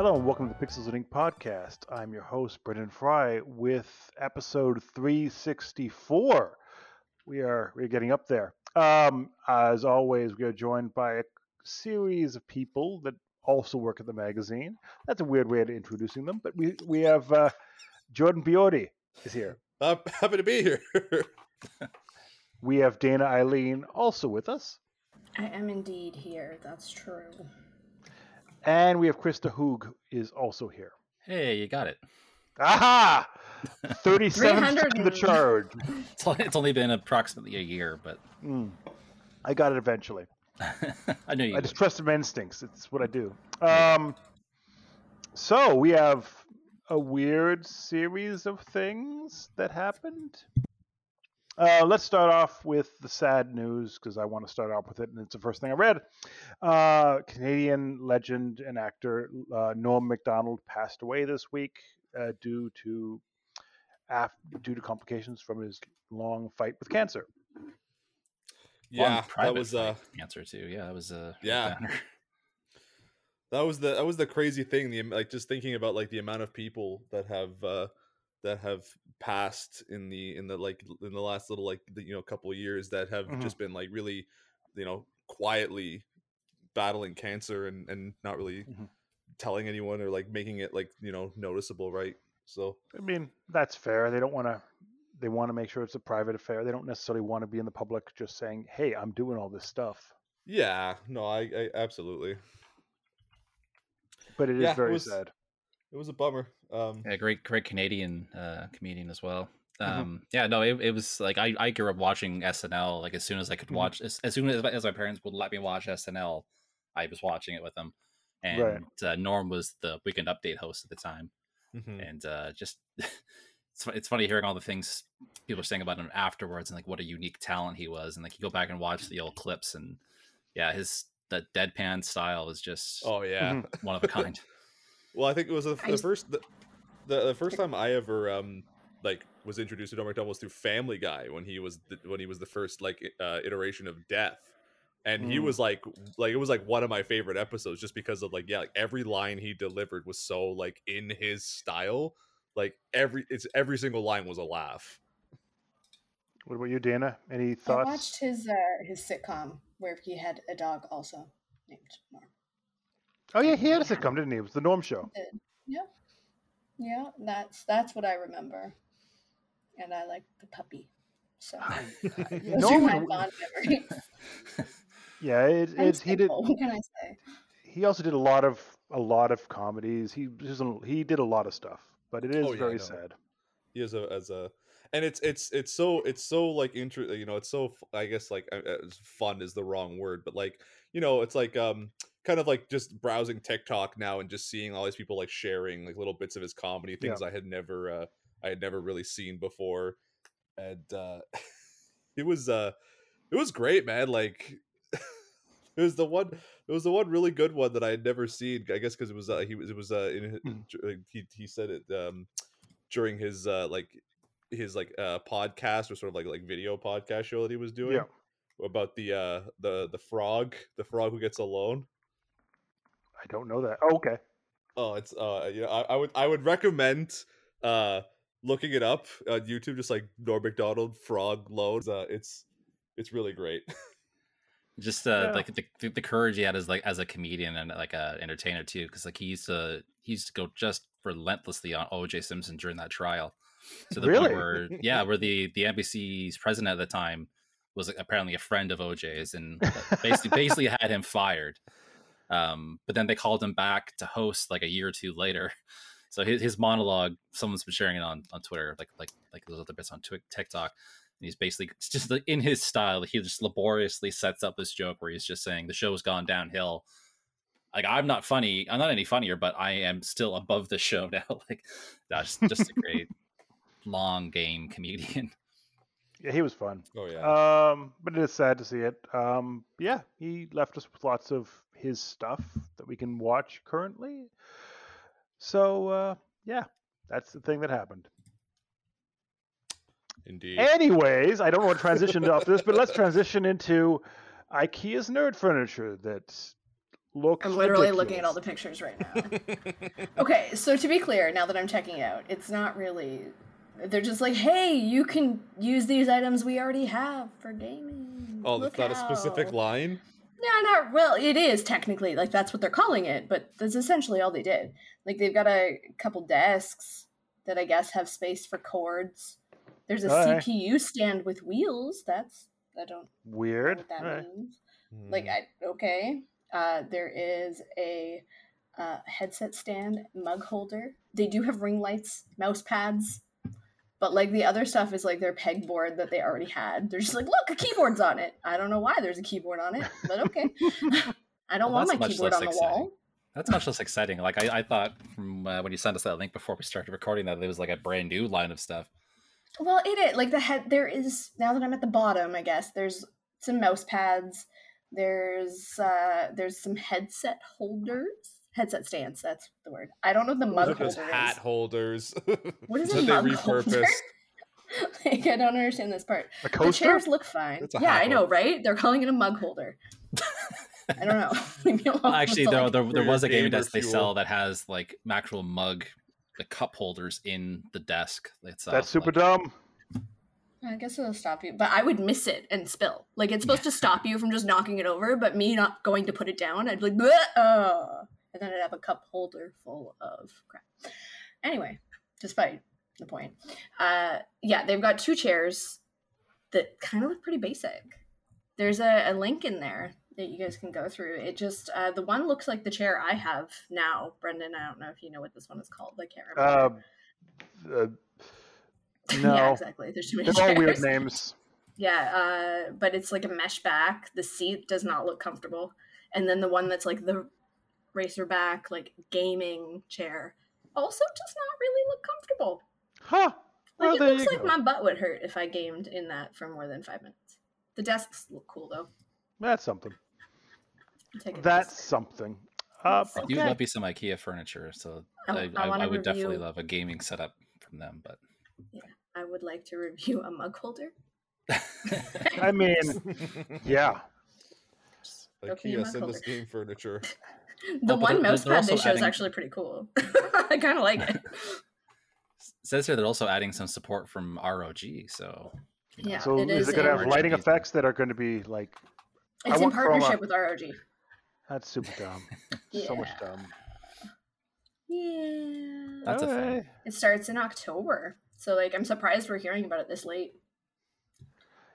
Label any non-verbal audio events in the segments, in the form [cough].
Hello and welcome to the Pixels and Ink podcast. I'm your host, Brendan Fry, with episode 364. We are we're getting up there. Um, as always, we are joined by a series of people that also work at the magazine. That's a weird way of introducing them, but we we have uh, Jordan Biotti is here. I'm [laughs] happy to be here. We have Dana Eileen also with us, I am indeed here. That's true. And we have Krista Hoog is also here. Hey, you got it. Aha! 37th 300 to the [laughs] charge. It's only, it's only been approximately a year, but Mm. I got it eventually. [laughs] I know you. I just trust my instincts. It's what I do. Um, so we have a weird series of things that happened. Uh, let's start off with the sad news because I want to start off with it, and it's the first thing I read. Uh, Canadian legend and actor uh, Norm Macdonald passed away this week uh, due to af- due to complications from his long fight with cancer. yeah, that was uh, answer too. Yeah, that was uh, Yeah. that was the that was the crazy thing. The like just thinking about like the amount of people that have uh that have passed in the in the like in the last little like the, you know couple of years that have Mhm. just been like really you know quietly battling cancer and and not really Mhm. telling anyone or like making it like you know noticeable, right? So I mean, that's fair. They don't want to. They want to make sure it's a private affair. They don't necessarily want to be in the public just saying, "Hey, I'm doing all this stuff." yeah, no, I, I absolutely. But it is Yeah, it very was- sad. It was a bummer. Um, Yeah, great, great Canadian uh, comedian as well. Mhm. Um, Yeah, no, it, it was like I, I grew up watching SNL. Like as soon as I could Mhm. watch, as, as soon as, as my parents would let me watch SNL, I was watching it with them. And Right. uh, Norm was the Weekend Update host at the time, mhm. and uh, just [laughs] it's it's funny hearing all the things people are saying about him afterwards, and like what a unique talent he was, and like you go back and watch the old clips, and yeah, his the deadpan style is just Oh yeah. One of a kind. [laughs] [laughs] Well, I think it was the, the first the, the the first time I ever um like was introduced to Norm Macdonald was through Family Guy when he was the, when he was the first like uh, iteration of Death, and he Mm. was like like it was like one of my favorite episodes just because of like yeah like every line he delivered was so like in his style like every it's every single line was a laugh. What about you, Dana? Any thoughts? I watched his uh, his sitcom where he had a dog also named Norm. Oh yeah, he had a sitcom, didn't he? It was the Norm Show. Yeah, yeah. That's that's what I remember, and I like the puppy. So [laughs] those [laughs] Norm are my was- fond memories. [laughs] yeah, it, I'm it's he did. What can I say? He also did a lot of a lot of comedies. He just, he did a lot of stuff, but it is Oh, yeah, very sad. he is a as a and it's it's it's so it's so like inter you know it's so I guess like uh, uh, fun is the wrong word but like you know it's like um kind of like just browsing tiktok now and just seeing all these people like sharing like little bits of his comedy Yeah. things i had never uh i had never really seen before and uh [laughs] it was uh it was great man like [laughs] it was the one it was the one really good one that i had never seen i guess because it was uh he was it was uh in, Mm. he he said it um during his uh like his like uh podcast or sort of like like video podcast show that he was doing Yeah, about the uh the the frog the frog who gets alone I don't know that. Oh, okay. oh it's uh yeah I, I would i would recommend uh looking it up on youtube just like norm macdonald frog loans uh it's it's really great [laughs] just uh Yeah. like the, the the courage he had as like as a comedian and like a entertainer too because like he used to he used to go just relentlessly on oj simpson during that trial to the Really? point where [laughs] yeah where the the nbc's president at the time was like, apparently a friend of oj's and basically basically had him fired um but then they called him back to host like a year or two later. [laughs] So his, his monologue someone's been sharing it on on twitter like like like those other bits on tiktok. And he's basically it's just like in his style he just laboriously sets up this joke where he's just saying the show's gone downhill. Like i'm not funny i'm not any funnier but i am still above the show [laughs] now. Like that's just a great [laughs] long game comedian Yeah, he was fun. oh yeah Um, but it is sad to see it. Um, yeah, he left us with lots of his stuff that we can watch currently. So uh, yeah, that's the thing that happened. indeed Anyways, I don't want to transition off this, but let's [laughs] transition into IKEA's nerd furniture that looks. I'm literally looking at all the pictures right now. [laughs] Okay, so to be clear, now that I'm checking out, it's not really. They're just like, hey, you can use these items we already have for gaming. oh, Look that's not a specific line. No, not well. It is technically like that's what they're calling it, but that's essentially all they did. Like they've got a couple desks that I guess have space for cords. There's a Alright. CPU stand with wheels. That's I don't know Weird. what that Alright. means. Like Hmm. I okay. Uh, there is a uh, headset stand, mug holder. They do have ring lights, mouse pads, but like the other stuff is like their pegboard that they already had. They're just like, look, a keyboard's on it. I don't know why there's a keyboard on it, but [laughs] okay. I don't Well, want my keyboard on the exciting. wall. That's much less exciting. Like I, I thought from uh, when you sent us that link before we started recording that it was like a brand new line of stuff. Well, it is like the head. There is now that I'm at the bottom. I guess there's some mouse pads. There's uh there's some headset holders, headset stands. That's the word. I don't know the mug are just holder hat holders. [laughs] What is a that they mug holder? [laughs] like I don't understand this part. A The chairs look fine. Yeah, I know, right? They're calling it a mug holder. I don't know. [laughs] Leave me alone. Well, actually, It's there, like- there, there was a gaming gamer desk they sell that has like actual mug, the cup holders in the desk itself. That's super like, dumb. I guess it'll stop you, but I would miss it and spill. Like it's supposed to stop you from just knocking it over, but me not going to put it down, I'd be like, "Bleh, uh," and then I'd have a cup holder full of crap. Anyway, despite the point, uh, yeah, they've got two chairs that kind of look pretty basic. There's a, a link in there that you guys can go through. It just uh, the one looks like the chair I have now, Brendan. I don't know if you know what this one is called. I can't remember. Uh, [laughs] uh, no, yeah, exactly. There's too many they're all weird names. Yeah, uh, but it's like a mesh back. The seat does not look comfortable. And then the one that's like the racer back, like gaming chair, also does not really look comfortable. Huh. Like it looks like go. my butt would hurt if I gamed in that for more than five minutes. The desks look cool though. That's something. I'll take a That's piece. something. Uh, I I do okay. love me some IKEA furniture, so I- I, I I, wanna would definitely love a gaming setup from them. But yeah, I would like to review a mug holder. I mean, yeah. Look [laughs] me IKEA my send us game furniture. [laughs] [laughs] Oh, the Oh, but one they're- mouse they're pad they also show is actually pretty cool. [laughs] I kind of like it. [laughs] says here they're also adding some support from ROG. So you know, Yeah, So it is is it going to in- have lighting effects that are going to be like? I It's in want chroma. partnership with ROG. That's super dumb. So much dumb. Yeah. That's a thing. Alright. It starts in October. So like I'm surprised we're hearing about it this late.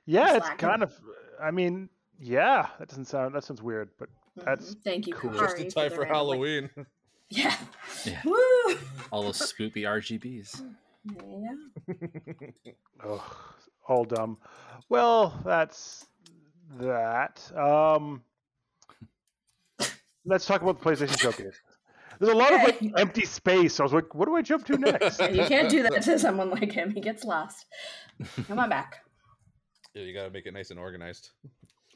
Yeah, it's Slacking. kind of. I mean, yeah, that doesn't sound. That sounds weird, but That's Mhm. thank you, cool. Just in time the for random link. Halloween. [laughs] Yeah. Yeah. Woo! all those spoopy RGBs. Yeah. [laughs] ugh, all dumb. Well, that's that. Um, [laughs] let's talk about the PlayStation Showcase. There's a lot of like empty space. I was like, what do I jump to next? Yeah, you can't do that to someone like him. He gets lost. Come on back. Yeah, you gotta make it nice and organized.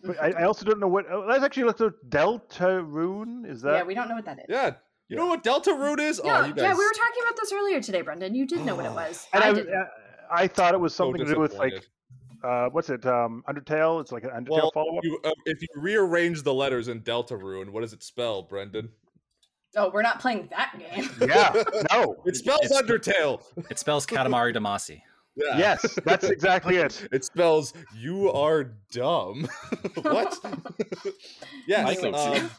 But I, I also don't know what. Oh, let's actually look at Deltarune. Is that? yeah, we don't know what that is. Yeah. You know what Delta Rune is? Yeah, oh, you guys. yeah, we were talking about this earlier today, Brendan. You did know what it [sighs] was. and I, I, didn't. I, I thought it was so something to do with like uh, what's it? Um, Undertale. It's like an Undertale Well, follow up. uh, if you rearrange the letters in Deltarune, what does it spell, Brendan? Oh, we're not playing that game. Yeah. [laughs] No. It spells It's- Undertale. It spells Katamari Damacy. Yeah. Yes, that's exactly it. [laughs] It spells you are dumb. [laughs] what? [laughs] yes. Michael, um,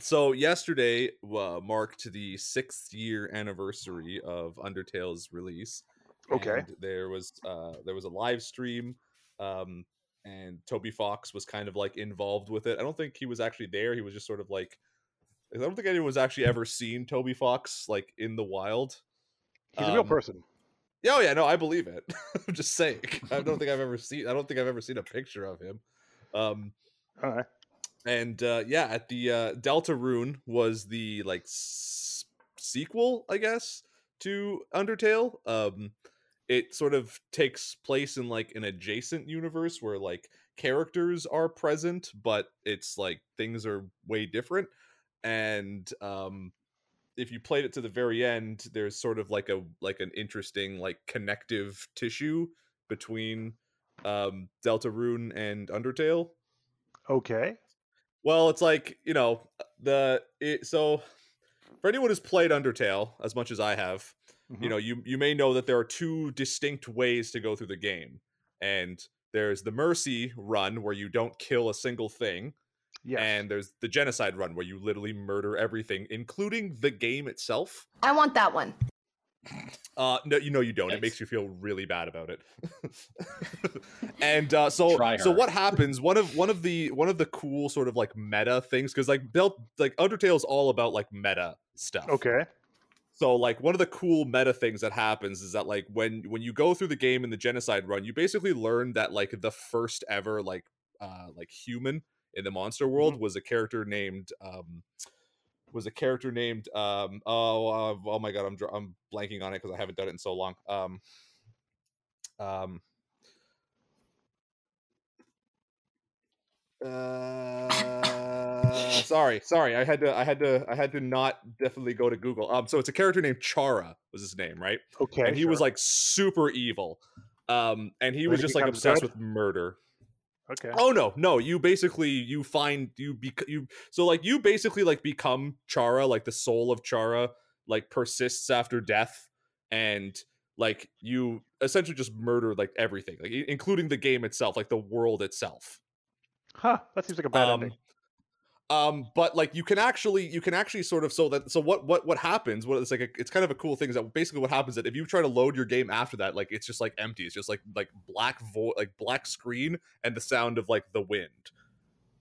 so yesterday uh, marked the sixth year anniversary of Undertale's release. Okay. and there was uh, there was a live stream, um, and Toby Fox was kind of like involved with it. I don't think he was actually there. He was just sort of like. I don't think anyone's actually ever seen Toby Fox like in the wild. He's a real Um, person. Yeah, oh yeah, no, I believe it. [laughs] I'm just saying. I don't think I've ever seen. I don't think I've ever seen a picture of him. Um, All right. and uh, yeah, at the uh, Deltarune was the like s- sequel, I guess, to Undertale. Um, it sort of takes place in like an adjacent universe where like characters are present, but it's like things are way different. And um, if you played it to the very end, there's sort of like a like an interesting like connective tissue between um Deltarune and Undertale. Okay. Well, it's like you know the it, so for anyone who's played Undertale as much as I have, Mhm. you know you you may know that there are two distinct ways to go through the game, and there's the mercy run where you don't kill a single thing, yes. and there's the genocide run where you literally murder everything, including the game itself. I want that one. Uh, no, you know you don't. It makes you feel really bad about it. [laughs] and uh, so, so what happens? One of one of the one of the cool sort of like meta things because like built like Undertale is all about like meta stuff. okay. So like one of the cool meta things that happens is that like when when you go through the game in the genocide run, you basically learn that like the first ever like uh like human in the monster world was a character named um was a character named um oh uh, oh my god I'm I'm blanking on it because I haven't done it in so long um um uh [laughs] sorry sorry i had to i had to i had to not definitely go to google um so it's a character named chara was his name right Okay. and he was like super evil um and he was just like obsessed good? with murder okay. Oh no, no. You basically you find you bec- you so like you basically like become Chara, like the soul of Chara, like persists after death, and like you essentially just murder like everything, like including the game itself, like the world itself. Huh. That seems like a bad um, ending. Um, but like you can actually you can actually sort of so that so what what what happens? What it's like a, it's kind of a cool thing is that basically what happens is that if you try to load your game after that, like it's just like empty. It's just like like black vo like black screen and the sound of like the wind.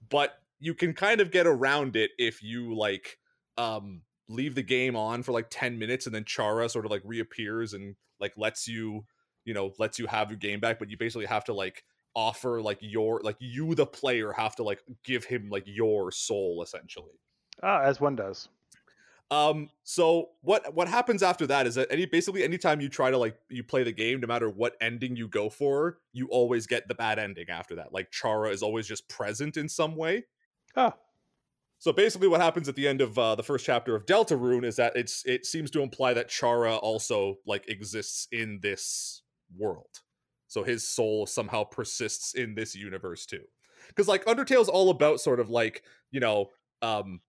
But you can kind of get around it if you like um leave the game on for like 10 minutes and then Chara sort of like reappears and like lets you you know lets you have your game back but you basically have to like offer like your like you the player have to like give him like your soul essentially Ah, as one does. um so what what happens after that is that any basically anytime you try to like you play the game no matter what ending you go for you always get the bad ending after that like chara is always just present in some way Ah, so basically, what happens at the end of uh, the first chapter of deltarune is that it's it seems to imply that Chara also like exists in this world. So his soul somehow persists in this universe too. Because like Undertale's all about sort of like you know um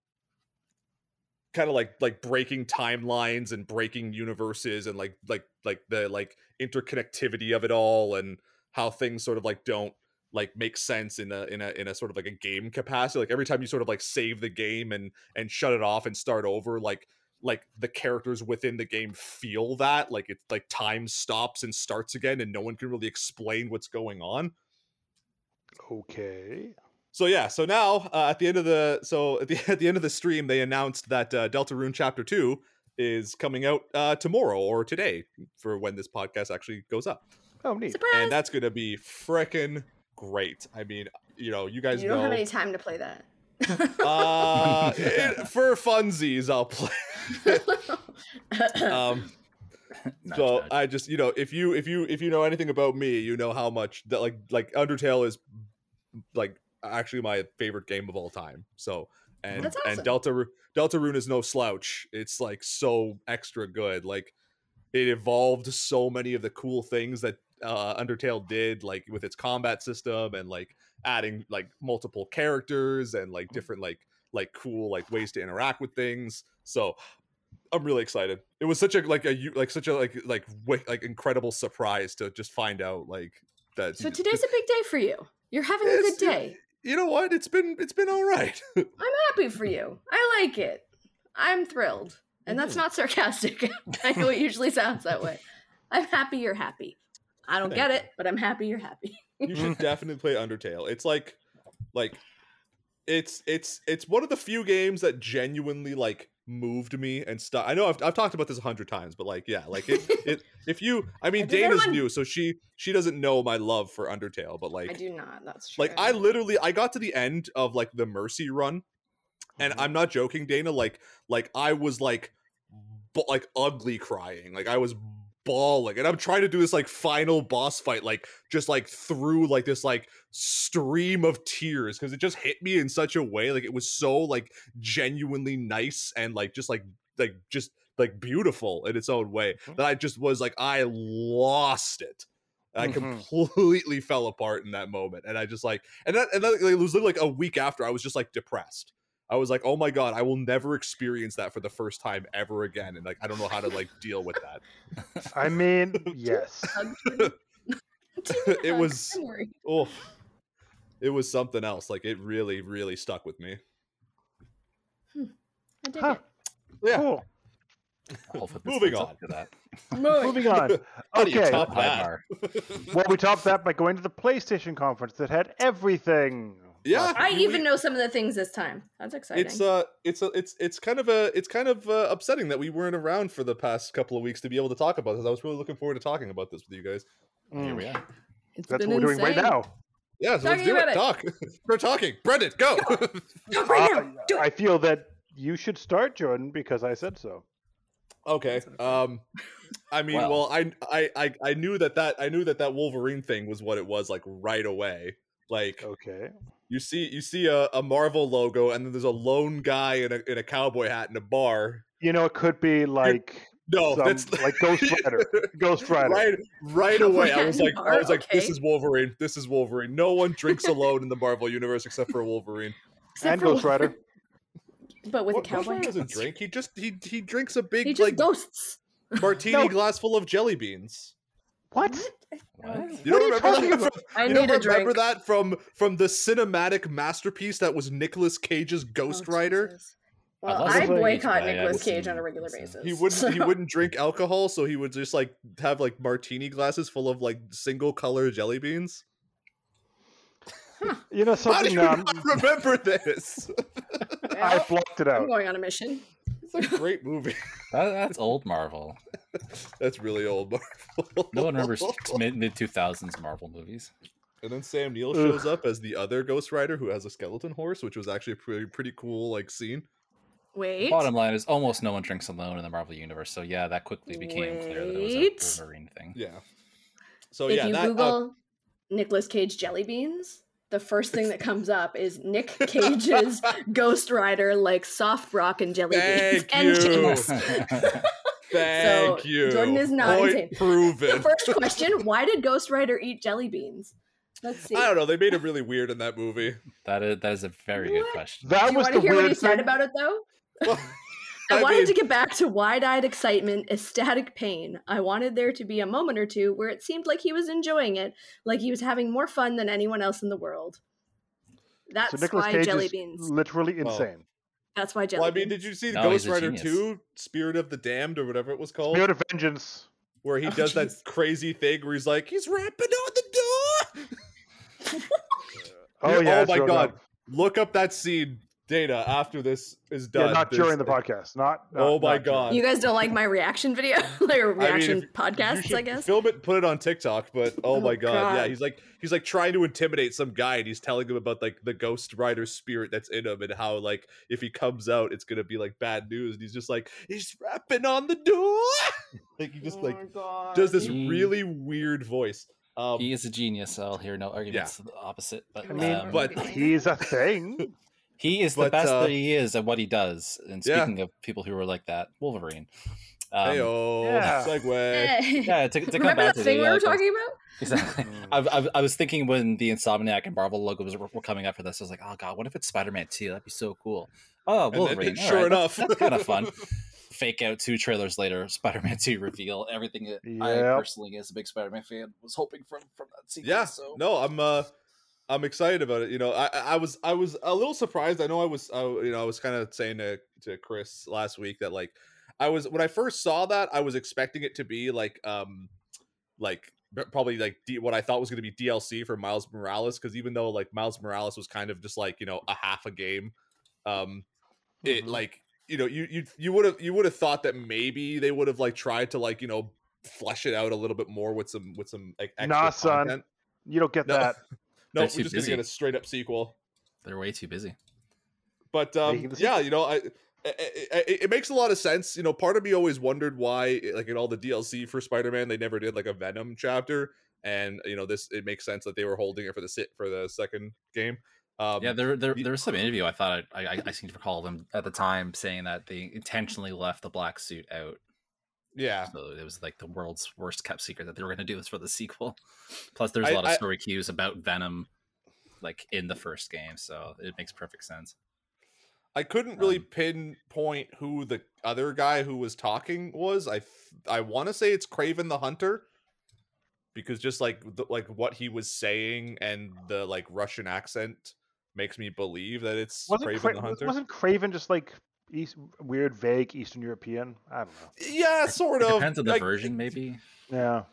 kind of like like breaking timelines and breaking universes and like like like the like interconnectivity of it all and how things sort of like don't like make sense in a in a in a sort of like a game capacity like every time you sort of like save the game and and shut it off and start over like like the characters within the game feel that like it's like time stops and starts again and no one can really explain what's going on okay. so yeah, so now uh, at the end of the so at the [laughs] at the end of the stream, they announced that uh, Deltarune Chapter Two is coming out uh, tomorrow or today for when this podcast actually goes up, Oh, neat. Surprise! and that's gonna be frickin' great. I mean, you know, you guys you don't know have any time to play that. [laughs] uh, it- for funsies, I'll play. um, [laughs] Nudge, so nudge. I just you know if you if you if you know anything about me, you know how much that like like Undertale is like actually my favorite game of all time. So and That's and awesome. Deltarune is no slouch. It's like so extra good. Like it evolved so many of the cool things that uh Undertale did like with its combat system and like adding like multiple characters and like different like like cool like ways to interact with things. So I'm really excited. It was such a like a like such a like like like incredible surprise to just find out like that. so today's a big day for you. You're having a good day. you know what? It's been it's been all right. [laughs] I'm happy for you. I like it. I'm thrilled. And that's Mhm. not sarcastic. [laughs] I know it usually sounds that way. I'm happy you're happy. I don't get it, but I'm happy you're happy. you should [laughs] definitely play Undertale. It's like like it's it's it's one of the few games that genuinely like moved me and stuff. I know I've, I've talked about this a hundred times, but like yeah, like it, it [laughs] if you I mean I Dana's everyone- new, so she she doesn't know my love for Undertale, but like I do not. That's true. like I literally I got to the end of like the Mercy run, and Mhm. I'm not joking, Dana. Like like I was like bu- like ugly crying, like I was bawling, and I'm trying to do this like final boss fight, like just like through like this like stream of tears because it just hit me in such a way, like it was so like genuinely nice and like just like like just like beautiful in its own way Mhm. that I just was like I lost it I Mhm. completely fell apart in that moment, and I just like, and that, and that, it was like a week after. I was just like depressed. I was like, oh my god, I will never experience that for the first time ever again, and like I don't know how to like deal with that. I mean, [laughs] yes. Hug Jordan. Do you need a It was- Oh, it was something else. Like it really, really stuck with me. I dig Huh. it. Yeah. Cool. Moving on. to that. Moving on. How do you Okay. top that? Well, we topped that by going to the PlayStation conference that had everything. Yeah. last I We- even know some of the things this time. That's exciting. It's uh, it's a, it's it's kind of a, it's kind of uh, upsetting that we weren't around for the past couple of weeks to be able to talk about this. I was really looking forward to talking about this with you guys. week. Here Mm, we are. It's That's been what we're doing right now. Yeah, so let's do it. it. Talk. [laughs] We're talking. Brendan, go. Go right Uh, now. Do it. I feel that you should start, Jordan, because I said so. okay. Um, I mean, well, Well. I, I, I, I knew that that I knew that that Wolverine thing was what it was like right away. Like Okay. You see, you see a, a Marvel logo, and then there's a lone guy in a in a cowboy hat in a bar. You know, it could be like No, some- that's like Ghost [laughs] Rider. Ghost Rider. right right away i was like a i bar? was like this is wolverine this is wolverine no one drinks alone in the marvel universe except for wolverine Except and for Ghost Rider. Wolverine. But with a What- Ghost cowboy. he doesn't drink he just he he drinks a big He just like ghosts. martini No. glass full of jelly beans What? What? [laughs] you don't are remember talking that about? from, I you need don't a remember drink. that from from the cinematic masterpiece that was Nicolas Cage's Ghost Oh, Rider Jesus. I Well, love I, boycott but Nicolas Cage on a regular basis. he wouldn't he wouldn't drink [laughs] alcohol so he would just like have like martini glasses full of like single color jelly beans You know something? how do something? you Um, not remember this [laughs] I blocked it out. I'm out. going on a mission. It's a great movie [laughs] That, that's old Marvel. [laughs] That's really old Marvel. No one remembers [laughs] mid mid two thousands Marvel movies. And then Sam Neill Ugh. shows up as the other Ghost Rider who has a skeleton horse, which was actually a pretty pretty cool like scene. Wait. Bottom line is almost no one drinks alone in the Marvel universe. So yeah, that quickly became clear that it was a Wolverine thing. Yeah. So if yeah, you that uh, Google Nicolas Cage jelly beans, the first thing that comes up is Nick Cage's [laughs] Ghost Rider, like soft rock and jelly beans Thank [laughs] and you. chips. [laughs] thank So, you. Jordan is not Point insane. proven. The first question: Why did Ghost Rider eat jelly beans? Let's see. I don't know. They made it really weird in that movie. that is that is a very good question. That Do you was want the to hear what he weird said about it, though? Well, I, I wanted mean- to get back to wide-eyed excitement, ecstatic pain. I wanted there to be a moment or two where it seemed like he was enjoying it, like he was having more fun than anyone else in the world. That's So Nicolas why Cage jelly is beans. literally Well, insane. That's why jelly well, I mean, did you see No, Ghost Rider genius. 2, Spirit of the Damned, or whatever it was called? Spirit of Vengeance. where he Oh, does that crazy thing where he's like, he's rapping on the door. [laughs] [laughs] Oh Yeah, yeah. oh my God. dumb. Look up that scene, Dana, after this is done. Yeah, not There's- during the podcast. Not. not- Oh my not during. God. You guys don't like my reaction video, [laughs] like or I mean, reaction podcasts, I guess. film it put it on TikTok, but oh, Oh, my god, yeah, he's like he's like trying to intimidate some guy and he's telling him about like the Ghost Rider spirit that's in him and how like if he comes out it's gonna be like bad news and he's just like he's rapping on the door [laughs] like he just like does this He- really weird voice. Um He is a genius. so I'll hear no arguments to the opposite. But I mean, um, but- he's a thing. [laughs] he is the best uh, that he is at what he does. And Yeah. speaking of people who are like that, Wolverine. Um, hey oh yeah. segue. [laughs] Yeah, to, to come Remember back that to thing the, we uh, were Ghost- talking about? Exactly. Mm. I, I, I was thinking when the Insomniac and Marvel logos were, were coming up for this, I was like, oh god, what if it's Spider Man 2? That'd be so cool. Oh, And then, Wolverine. sure right, enough. That's, kind of fun. [laughs] Fake out two trailers later, Spider Man 2 reveal. Everything that I personally, as a big Spider Man fan, was hoping from from that sequence. Yeah, So no, I'm uh, I'm excited about it. You know, I I was I was a little surprised. I know I was I, you know I was kind of saying to to Chris last week that like I was when I first saw that I was expecting it to be like um like probably like D, what I thought was going to be DLC for Miles Morales because even though like Miles Morales was kind of just like you know a half a game, um, it Mhm. like you know you you you would have you would have thought that maybe they would have like tried to like you know flesh it out a little bit more with some with some like extra Nah, son. You don't get No. that. No, we're too just gonna get a straight up sequel. they're way too busy. But um, yeah, you know, I it, it, it makes a lot of sense. You know, part of me always wondered why, like in all the DLC for Spider Man, they never did like a Venom chapter, and you know, this it makes sense that they were holding it for the sit for the second game. Um, yeah, there, there, there was some interview. I thought I, I, I seem to recall them at the time saying that they intentionally left the black suit out. Yeah. So it was like the world's worst kept secret that they were going to do this for the sequel. [laughs] Plus, there's a I- lot of I- story cues about Venom, like in the first game, so it makes perfect sense. I couldn't really Um, pinpoint who the other guy who was talking was. I I want to say it's Kraven the Hunter because just like the, like what he was saying and the like Russian accent makes me believe that it's Kraven Cra- the Hunter. wasn't Kraven just like East, weird, vague Eastern European? I don't know. yeah, sort It of. depends on the like, version, maybe. Yeah.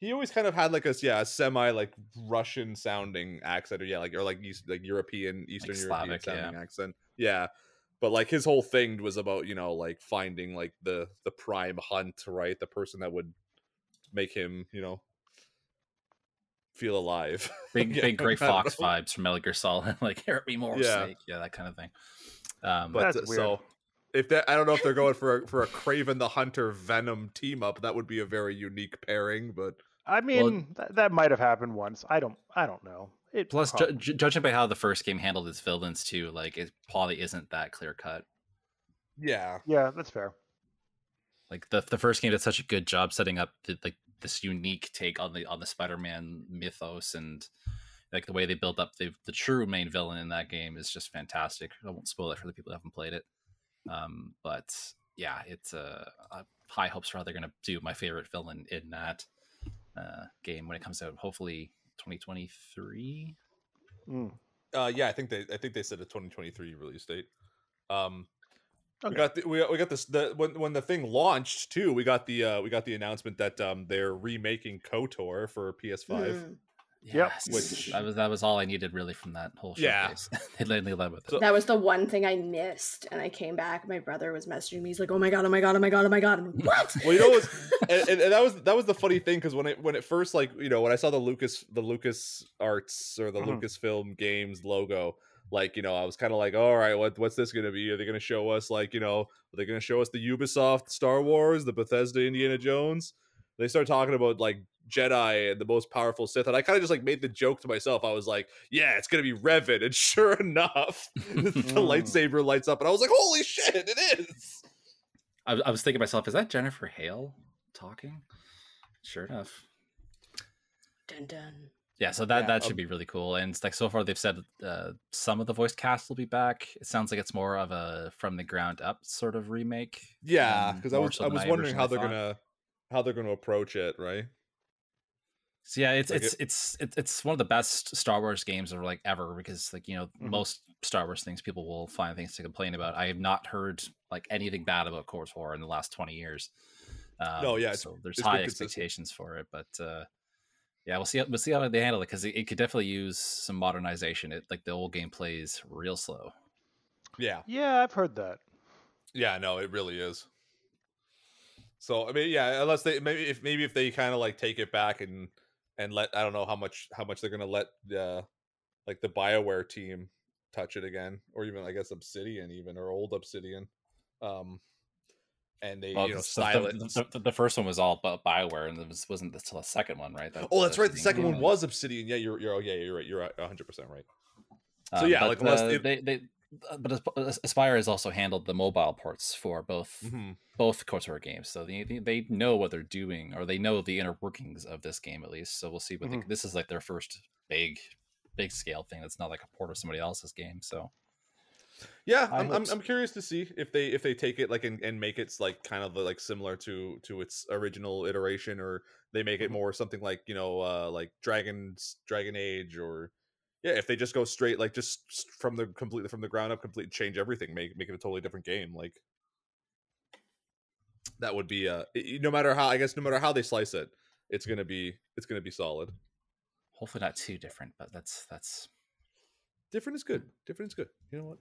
He always kind of had like a yeah, a semi like Russian sounding accent, or yeah, like or like East, like European, Eastern European Slavic, yeah. sounding accent. Yeah, but like his whole thing was about you know like finding like the the prime hunt, right? The person that would make him you know feel alive. [laughs] Big, Yeah, big Gray Fox know. vibes from Metal Gear Solid, [laughs] like "Hear me more, Yeah. Yeah, that kind of thing. Um, But That's uh, weird. so if that, I don't know if they're going for a, for a Kraven the Hunter Venom team up. That would be a very unique pairing. But I mean, that, that might have happened once. I don't. I don't know. It plus, ju- probably- ju- judging by how the first game handled its villains too, like it probably isn't that clear cut. yeah, yeah, that's fair. Like the the first game did such a good job setting up the, like this unique take on the on the Spider-Man mythos and like the way they build up the the true main villain in that game is just fantastic. I won't spoil it for the people who haven't played it. Um, but yeah, it's uh, uh, high hopes for how they're gonna do my favorite villain in that uh, game when it comes out. Hopefully, 2023. Mm. uh, yeah. I think they I think they said a 2023 release date. Um, Okay. We got the, we got, we got this the when when the thing launched too. We got the uh we got the announcement that um they're remaking KOTOR for PS5. Mm. Yep. Yes, Which- that was that was all I needed really from that whole Yeah. showcase. [laughs] they led, they led with it. That was the one thing I missed, and I came back. My brother was messaging me. He's like, "Oh my god! Oh my god! Oh my god! Oh my god!" Like, what? Well, you know, what's, [laughs] and, and, and that was that was the funny thing because when it when it first like you know when I saw the Lucas the Lucas Arts or the Mhm. Lucasfilm Games logo, like you know I was kind of like, all right, what what's this gonna be? Are they gonna show us like you know are they gonna show us the Ubisoft Star Wars, the Bethesda Indiana Jones? They start talking about like Jedi and the most powerful Sith, and I kind of just like made the joke to myself. I was like, yeah, it's gonna be Revan, and [laughs] sure enough, [laughs] the Mm. lightsaber lights up, and I was like, holy shit, it is. I, I was thinking to myself, is that Jennifer Hale talking? Sure enough. Dun dun. Yeah, so that Yeah, that should um, be really cool. And it's like so far they've said uh, some of the voice cast will be back. It sounds like it's more of a from the ground up sort of remake. Yeah, um, because I was so I was wondering how they're thought. gonna how they're gonna approach it, right? So yeah, it's Like it's it's it's it's one of the best Star Wars games of like ever because like you know Mhm. most Star Wars things people will find things to complain about. I have not heard like anything bad about KOTOR in the last twenty years. Um, No, yeah, it's- so there's it's high consistent. expectations for it, but uh, yeah, we'll see. We'll see how they handle it because it, it could definitely use some modernization. It like the old game plays real slow. Yeah, Yeah, I've heard that. yeah, no, it really is. So I mean, yeah, unless they maybe if maybe if they kind of like take it back and and let I don't know how much how much they're gonna let the like the Bioware team touch it again, or even I guess Obsidian even or old Obsidian, um, and they Well, you know the- style the, it. The, the, the first one was all about Bioware, and this was, wasn't the second one, right? That- Oh, that's right. The second one was Obsidian. Yeah, you're you're oh, yeah, you're right. You're 100 percent right. So Um, yeah, but, like, unless uh, they they uh, but Aspyr has also handled the mobile ports for both Mhm. both KOTOR games, so they, they they know what they're doing, or they know the inner workings of this game at least. So we'll see what they, Mm-hmm. this is like their first big big scale thing. That's not like a port of somebody else's game. So Yeah, I'm, I'm hopes. I'm curious to see if they if they take it like and, and make it like kind of like similar to to its original iteration, or they make it Mhm. more something like you know uh like Dragon's Dragon Age, or yeah, if they just go straight like just from the completely from the ground up, completely change everything, make make it a totally different game, like that would be uh no matter how I guess no matter how they slice it, it's gonna be it's gonna be solid. hopefully not too different, but that's that's different is good. Different is good. You know what?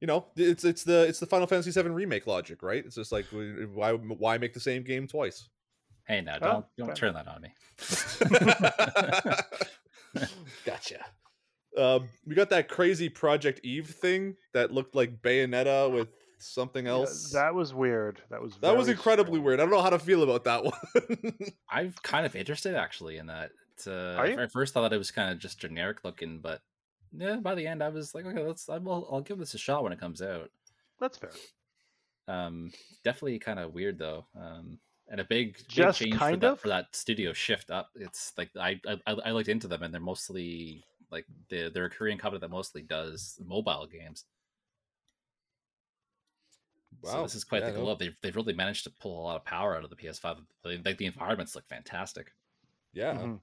You know, it's it's the it's the Final Fantasy VII remake logic, right? It's just like why why make the same game twice? hey now Oh, don't don't fair. turn that on me. [laughs] [laughs] [laughs] gotcha. Um, we got that crazy Project Eve thing that looked like Bayonetta with something Yeah, else. that was weird. That was that was incredibly strange. weird. I don't know how to feel about that one. [laughs] I'm kind of interested actually in that. Uh, Are you? At first, I thought it was kind of just generic looking, but yeah, by the end, I was like, okay, let's. I will. I'll give this a shot when it comes out. That's fair. Um, definitely kind of weird though. Um, and a big, big Just change for kind that, for that studio shift up. It's like I, I I I looked into them and they're mostly like they're, they're a Korean company that mostly does mobile games. Wow, so this is quite yeah, the no. glow. They've, they've really managed to pull a lot of power out of the PS5. Like like, the environments look fantastic. Yeah. Mhm.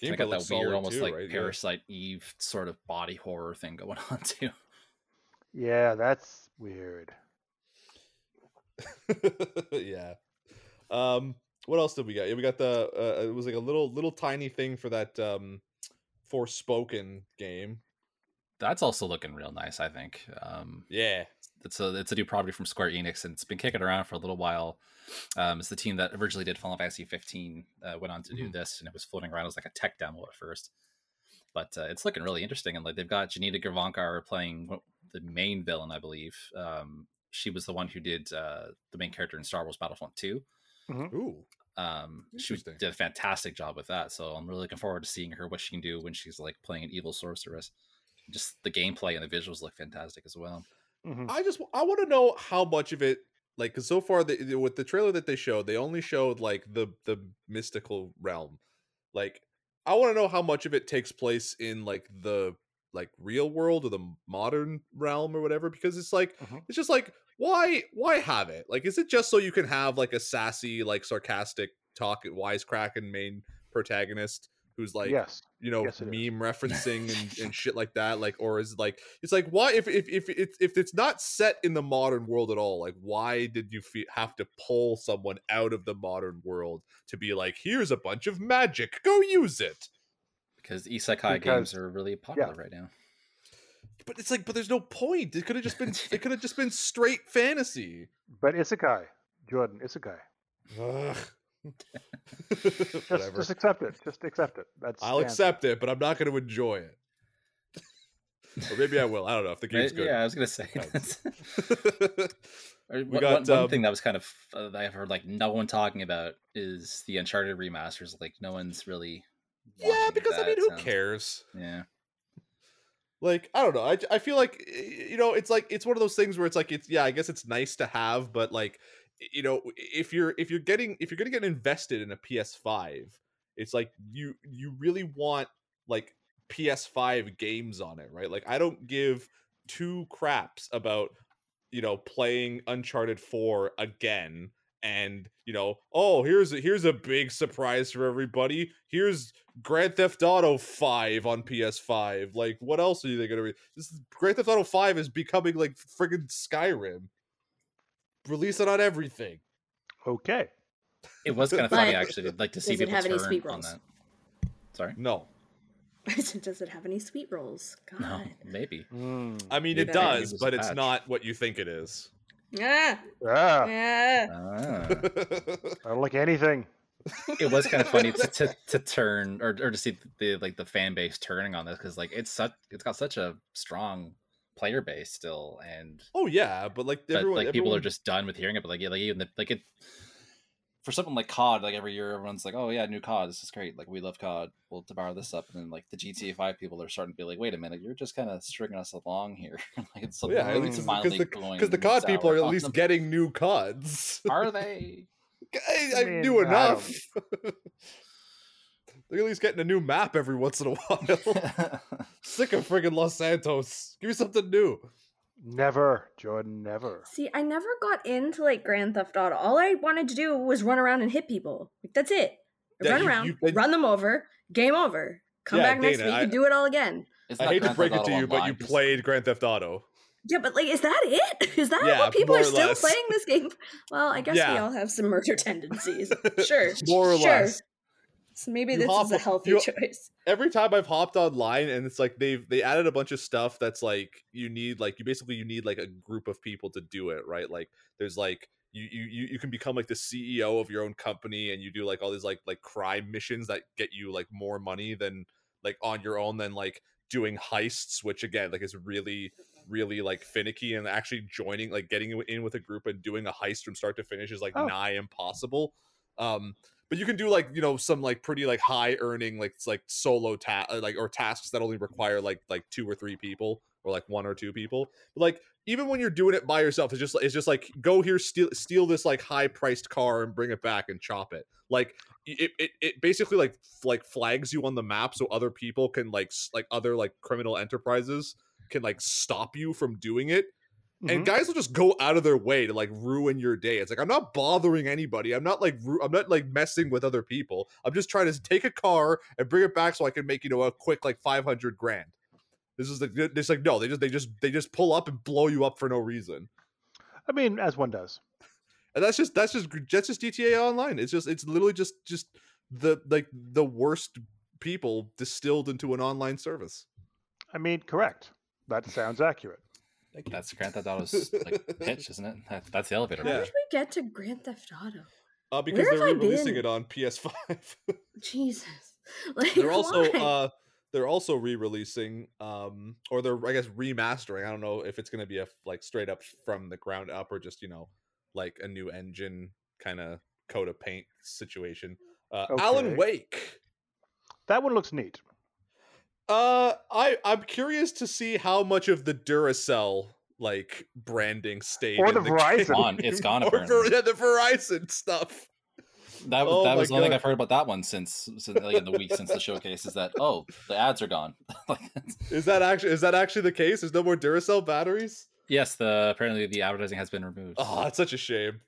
They Gameplay got that weird, almost too, like right? Yeah. Parasite Eve sort of body horror thing going [laughs] on too. Yeah, that's weird. [laughs] yeah. Um, what else did we get? Yeah, we got the uh, it was like a little little tiny thing for that um Forspoken game. That's also looking real nice, I think. Um, Yeah. it's a it's a new property from Square Enix, and it's been kicking around for a little while. Um, it's the team that originally did Final Fantasy 15 uh, went on to do Mhm. this, and it was floating around as like a tech demo at first. But uh, it's looking really interesting, and like they've got Janina Gavankar playing the main villain, I believe. Um, she was the one who did uh, the main character in Star Wars Battlefront 2. Ooh. Um, she did a fantastic job with that, so I'm really looking forward to seeing her what she can do when she's like playing an evil sorceress. Just the gameplay and the visuals look fantastic as well. Mhm. I just I want to know how much of it like cuz so far the, with the trailer that they showed, they only showed like the the mystical realm. Like I want to know how much of it takes place in like the like real world or the modern realm or whatever because it's like Mhm. it's just like why why have it? Like is it just so you can have like a sassy like sarcastic talk wisecracking main protagonist who's like yes. you know Yes, it is. meme referencing and, and [laughs] shit like that like or is it like it's like why if if if it's if it's not set in the modern world at all like why did you fe- have to pull someone out of the modern world to be like here's a bunch of magic go use it because isekai Because- games are really popular right now. But it's like but there's no point it could have just been [laughs] it could have just been straight fantasy But Isekai, Jordan, Isekai. Ugh. Just, whatever just accept it. Just accept it. That's i'll accept it but i'm not going to enjoy it or maybe i will i don't know if the game's good Yeah, I was gonna say. No. that's- [laughs] [laughs] Or We one- got, one, one um, thing that was kind of uh, that I've heard like no one talking about is the Uncharted remasters. Like no one's really. yeah wanting because i mean who sounds- cares Yeah, like i don't know I, I feel like eh, you know it's like it's one of those things where it's like it's yeah i guess it's nice to have but like you know if you're if you're getting if you're gonna get invested in a ps5 it's like you you really want like ps5 games on it right? Like i don't give two craps about you know playing uncharted 4 again and you know oh here's a, here's a big surprise for everybody here's grand theft auto 5 on ps5 like what else are they gonna re- this is, grand theft auto 5 is becoming like friggin skyrim release it on everything Okay. it [laughs] was kind of funny actually. I'd like to see does it people have any turn speed on rolls? that. Sorry, no [laughs] Does it have any sweet rolls? God. no, maybe. Mm. i mean Maybe it does but it's patch. not what you think it is Ah, Ah, ah. Ah. I don't like anything. it was kind of funny to, to, to turn or, or to see the like the fan base turning on this because like it's such it's got such a strong player base still and oh yeah but like but everyone like people are just done with hearing it but like yeah like even the, like it for something like COD like every year everyone's like oh yeah new COD this is great like we love COD well to borrow this up and then like the GTA 5 people are starting to be like wait a minute you're just kind of stringing us along here [laughs] like it's Well, yeah at least because the, going 'cause the cod people are at least them. getting new cods [laughs] are they I, I I mean, do I enough. [laughs] They're at least getting a new map every once in a while. Sick of friggin' Los Santos. Give me something new. Never, Jordan. Never. See, I never got into like Grand Theft Auto. All I wanted to do was run around and hit people. Like that's it. Yeah, run you- around, you- run them over, game over. Come Yeah, back next week I- and do it all again. I not hate to break Theft it to Auto you, but you played Grand Theft Auto. Yeah, but like, is that it? [laughs] Is that Yeah, what people are still less. playing this game? Well, I guess we all have some murder [laughs] tendencies. [laughs] Sure, More or sure. less. So maybe You this hop- is a healthy you- choice. Every time I've hopped online and it's like they've they added a bunch of stuff that's like you need like you basically you need like a group of people to do it, right? Like there's like you you you you can become like the CEO of your own company and you do like all these like like crime missions that get you like more money than like on your own than like doing heists, which again like is really really like finicky and actually joining like getting in with a group and doing a heist from start to finish is like Oh. nigh impossible. Um but you can do like you know some like pretty like high earning like it's like solo ta- uh, like or tasks that only require like like two or three people or like one or two people. But like even when you're doing it by yourself, it's just it's just like go here steal steal this like high priced car and bring it back and chop it. Like it, it it basically like like flags you on the map so other people can like s- like other like criminal enterprises can like stop you from doing it and Mhm. guys will just go out of their way to like ruin your day. It's like I'm not bothering anybody. I'm not like ru- I'm not like messing with other people. I'm just trying to take a car and bring it back so I can make you know a quick like 500 grand. This is like it's like no, they just they just they just pull up and blow you up for no reason. I mean, as one does. And that's just that's just that's just GTA Online. It's just it's literally just just the like the worst people distilled into an online service. I mean, correct. That sounds accurate. Thank That's Grand Theft Auto's like [laughs] pitch, isn't it? That, that's the elevator. How Yeah. did we get to Grand Theft Auto? Uh, because Where they're have I releasing it on PS5. [laughs] Jesus. [laughs] Like, they're also why? uh they're also re-releasing um or they're i guess remastering i don't know if it's going to be a like straight up from the ground up or just you know like a new engine kind of coat of paint situation uh alan wake That one looks neat. Uh i i'm curious to see how much of the duracell like branding stayed Or in the Verizon. game. Gone. It's gone, [laughs] or apparently. Ver- yeah, the verizon stuff That was Oh that was the only thing I've heard about that one since, since like in the week since the showcase is that oh the ads are gone. [laughs] is that actually is that actually the case there's no more duracell batteries yes, the apparently the advertising has been removed. oh it's such a shame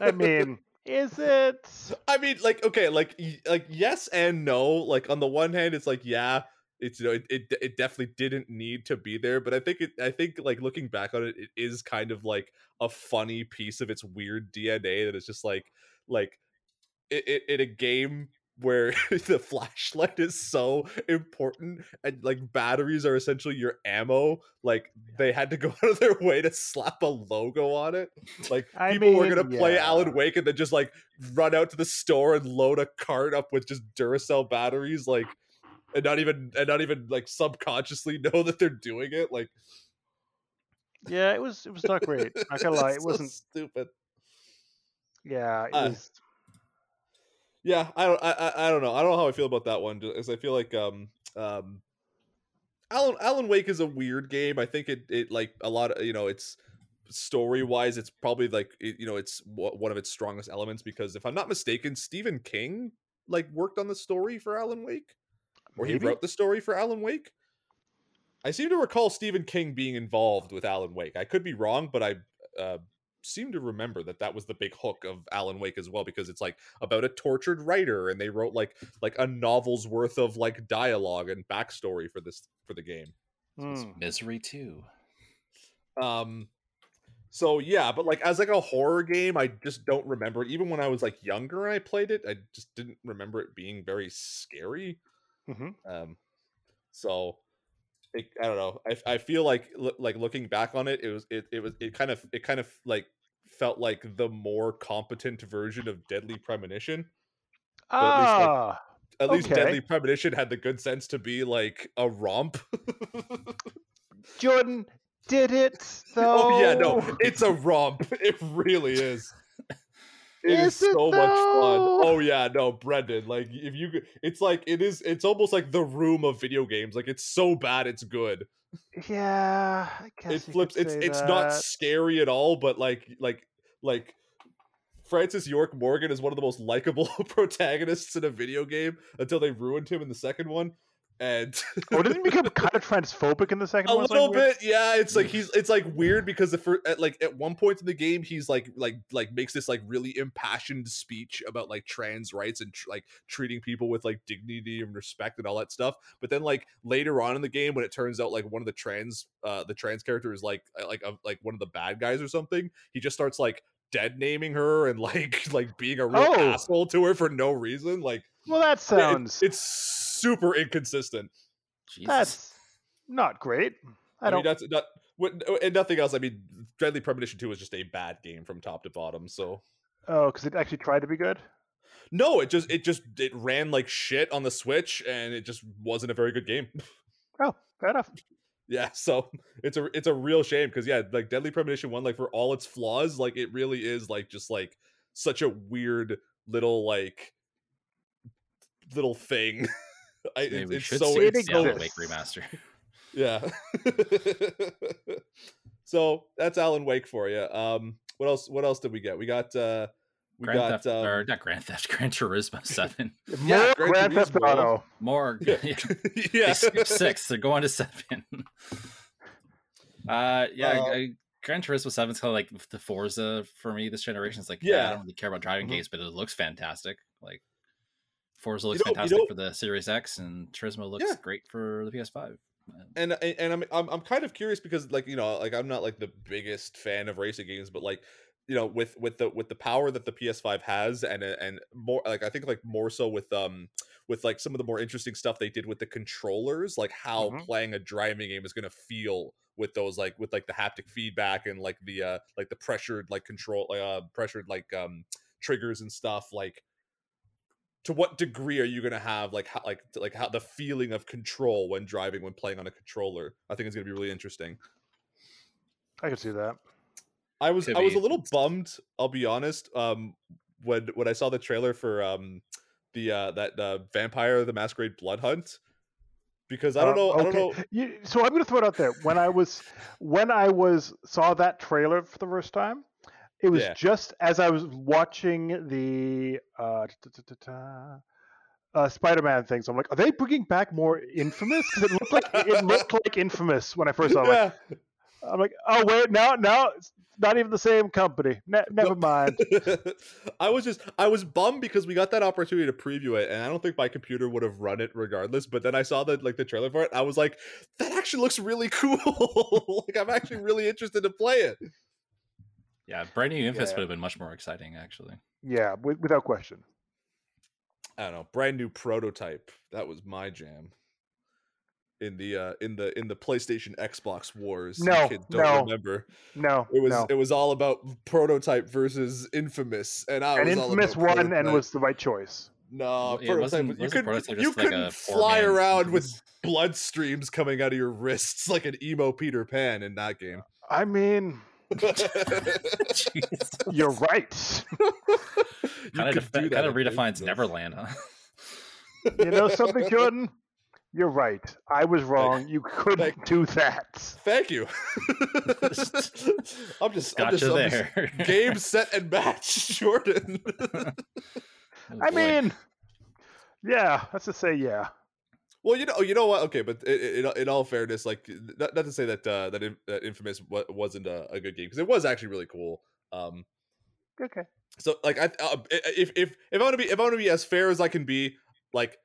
I mean, [laughs] is it? I mean, like, okay, like, y- like, yes and no. Like, on the one hand, it's like, yeah, it's you know, it, it, it definitely didn't need to be there, but I think it, I think, like, looking back on it, it is kind of like a funny piece of its weird DNA that is just like, like, it, it in a game where [laughs] the flashlight is so important and like batteries are essentially your ammo like they had to go [laughs] out of their way to slap a logo on it. Like I people were gonna play alan wake and then just like run out to the store and load a cart up with just duracell batteries like and not even and not even like subconsciously [laughs] know that they're doing it like Yeah, it was. It was not great. [laughs] Not gonna lie, it so wasn't. stupid Yeah, it Uh, was. yeah i don't I, I i don't know i don't know how i feel about that one as i feel like um um alan alan wake is a weird game i think it it like a lot of you know it's story wise it's probably like it, you know it's w- one of its strongest elements because if i'm not mistaken stephen king like worked on the story for alan wake or he wrote the story for alan wake i seem to recall stephen king being involved with alan wake i could be wrong but i uh seem to remember that that was the big hook of alan wake as well because it's like about a tortured writer and they wrote like like a novel's worth of like dialogue and backstory for this for the game It's Hmm. Misery too. um so yeah but like as like a horror game i just don't remember it. even when i was like younger and i played it i just didn't remember it being very scary Mhm. um so it, i don't know I, I feel like like looking back on it it was it, it was it kind of it kind of like felt like the more competent version of deadly premonition at least, like, Ah, at least Okay. deadly premonition had the good sense to be like a romp [laughs] Jordan did it though. Oh yeah, no, it's a romp. [laughs] It really is. It is, Is it so much fun. Oh yeah, no, Brendan. Like if you, it's like it is. It's almost like the room of video games. Like it's so bad, it's good. Yeah, I guess It flips. It's it's not scary at all, but like like like. Francis York Morgan is one of the most likable [laughs] protagonists in a video game until they ruined him in the second one, and [laughs] Oh, didn't he become kind of transphobic in the second a little bit yeah it's like he's it's like weird because the first at like at one point in the game he's like like like makes this like really impassioned speech about like trans rights and tr- like treating people with like dignity and respect and all that stuff but then like later on in the game when it turns out like one of the trans uh the trans character is like uh, like a, like one of the bad guys or something he just starts like dead naming her and like [laughs] like being a real Oh. asshole to her for no reason like Well, that it- sounds. it's super inconsistent Jesus. that's not great. I, I, don't. mean, that's not what, and nothing else. I mean, Deadly Premonition Two was just a bad game from top to bottom. So oh, because it actually tried to be good. no, it just it just it ran like shit on the Switch, and it just wasn't a very good game. [laughs] Oh, fair enough. yeah, so it's a it's a real shame because yeah, like Deadly Premonition One, like for all its flaws, like it really is like just like such a weird little like little thing. [laughs] I, Maybe it- we it's should so see it the it's Alan so exists. Wake remaster. Yeah. [laughs] so that's Alan Wake for you. Um, what else? What else did we get? We got uh, we Grand got Theft, um, or not Grand Theft, [laughs] Gran Turismo Seven. [laughs] More Yeah, Gran Grand Theft Auto. More. Yeah. yeah. yeah. They six. They're going to seven. uh, yeah. Uh, I, Gran Turismo Seven is kind of like the Forza for me this generation. It's like, yeah, I don't really care about driving Mhm. games, but it looks fantastic. Like Forza You looks know- you fantastic know- for the Series X, and Turismo looks Yeah. great for the PS5. Uh, and and I'm, I'm I'm kind of curious because like you know like I'm not like the biggest fan of racing games, but like you know with with the with the power that the PS5 has and uh, and more like I think like more so with um with like some of the more interesting stuff they did with the controllers, like how Mhm. playing a driving game is gonna feel with those like with like the haptic feedback and like the uh like the pressured like control uh pressured like um triggers and stuff like to what degree are you going to have like how like like how the feeling of control when driving when playing on a controller i think it's going to be really interesting I can see that. i was Could i was a little bummed i'll be honest um when when i saw the trailer for um the uh that uh vampire the masquerade blood hunt because i don't Uh, know i don't know You, so I'm going to throw it out there. When I was when I was saw that trailer for the first time, it was Yeah. just as I was watching the uh, uh, Spider-Man thing. So I'm like, are they bringing back more Infamous? Because it looked like it looked like Infamous when I first saw it. I'm like- yeah I'm like, oh wait, now now it's not even the same company. Ne- never mind. [laughs] I was just I was bummed because we got that opportunity to preview it, and I don't think my computer would have run it regardless. But then I saw the like the trailer for it. I was like, that actually looks really [laughs] cool. like I'm actually really interested to play it. Yeah, brand new Infamous Yeah. would have been much more exciting, actually. Yeah, wi- without question. I don't know, brand new prototype. That was my jam. In the uh in the in the PlayStation Xbox wars. No, kids don't no. remember. No, It was no. it was all about prototype versus infamous, and I and was all Infamous about won and was the right choice. No, Well, yeah, prototype. wasn't- you couldn't, you just like couldn't fly around with blood streams coming out of your wrists [laughs] like an emo Peter Pan in that game. I mean, Jeez. [laughs] you're right. [laughs] You Kind of do that kind of in redefines Infamous. Neverland, huh? You know something, Jordan? You're right. I was wrong. You couldn't Thank- do that. Thank you. [laughs] I'm just, I'm Gotcha just, I'm just there. game set and match, Jordan. Oh, I boy. mean, yeah. Let's just say yeah. Well, you know, you know what? Okay, but in, in, all fairness, like not, not to say that uh, that, In- that Infamous wa- wasn't a, a good game because it was actually really cool. Um, Okay. So like I uh, if if if I want to be if I want to be as fair as I can be, like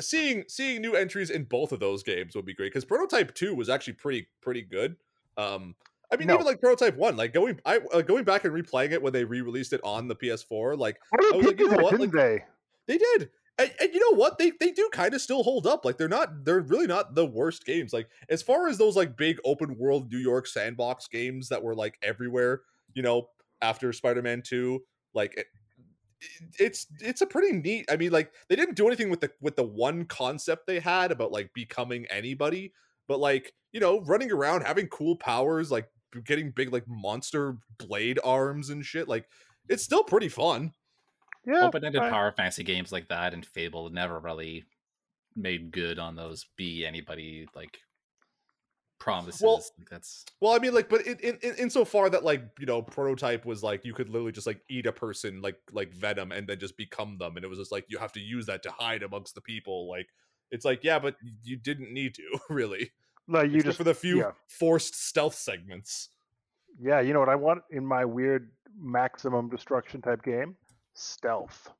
seeing seeing new entries in both of those games would be great because Prototype Two was actually pretty pretty good. Um, I mean No. even like Prototype One, like going I uh, going back and replaying it when they re-released it on the PS4, like I was like, you know what, didn't they? they did. And, and you know what? They they do kind of still hold up. Like they're not they're really not the worst games. Like as far as those like big open world New York sandbox games that were like everywhere, you know, after Spider-Man 2, like it, it's it's a pretty neat. I mean, like they didn't do anything with the with the one concept they had about like becoming anybody, but like, you know, running around having cool powers, like getting big like monster blade arms and shit, like it's still pretty fun. Yeah. open-ended I- power fantasy games like that and Fable never really made good on those be anybody like promises. Like, that's Well, I mean, like, but in in in insofar that like you know, prototype was like you could literally just like eat a person like like Venom and then just become them, and it was just like you have to use that to hide amongst the people. Like, it's like yeah, but you didn't need to [laughs] really. Like you Except just for the few yeah. forced stealth segments. yeah. You know what I want in my weird maximum destruction type game? Stealth.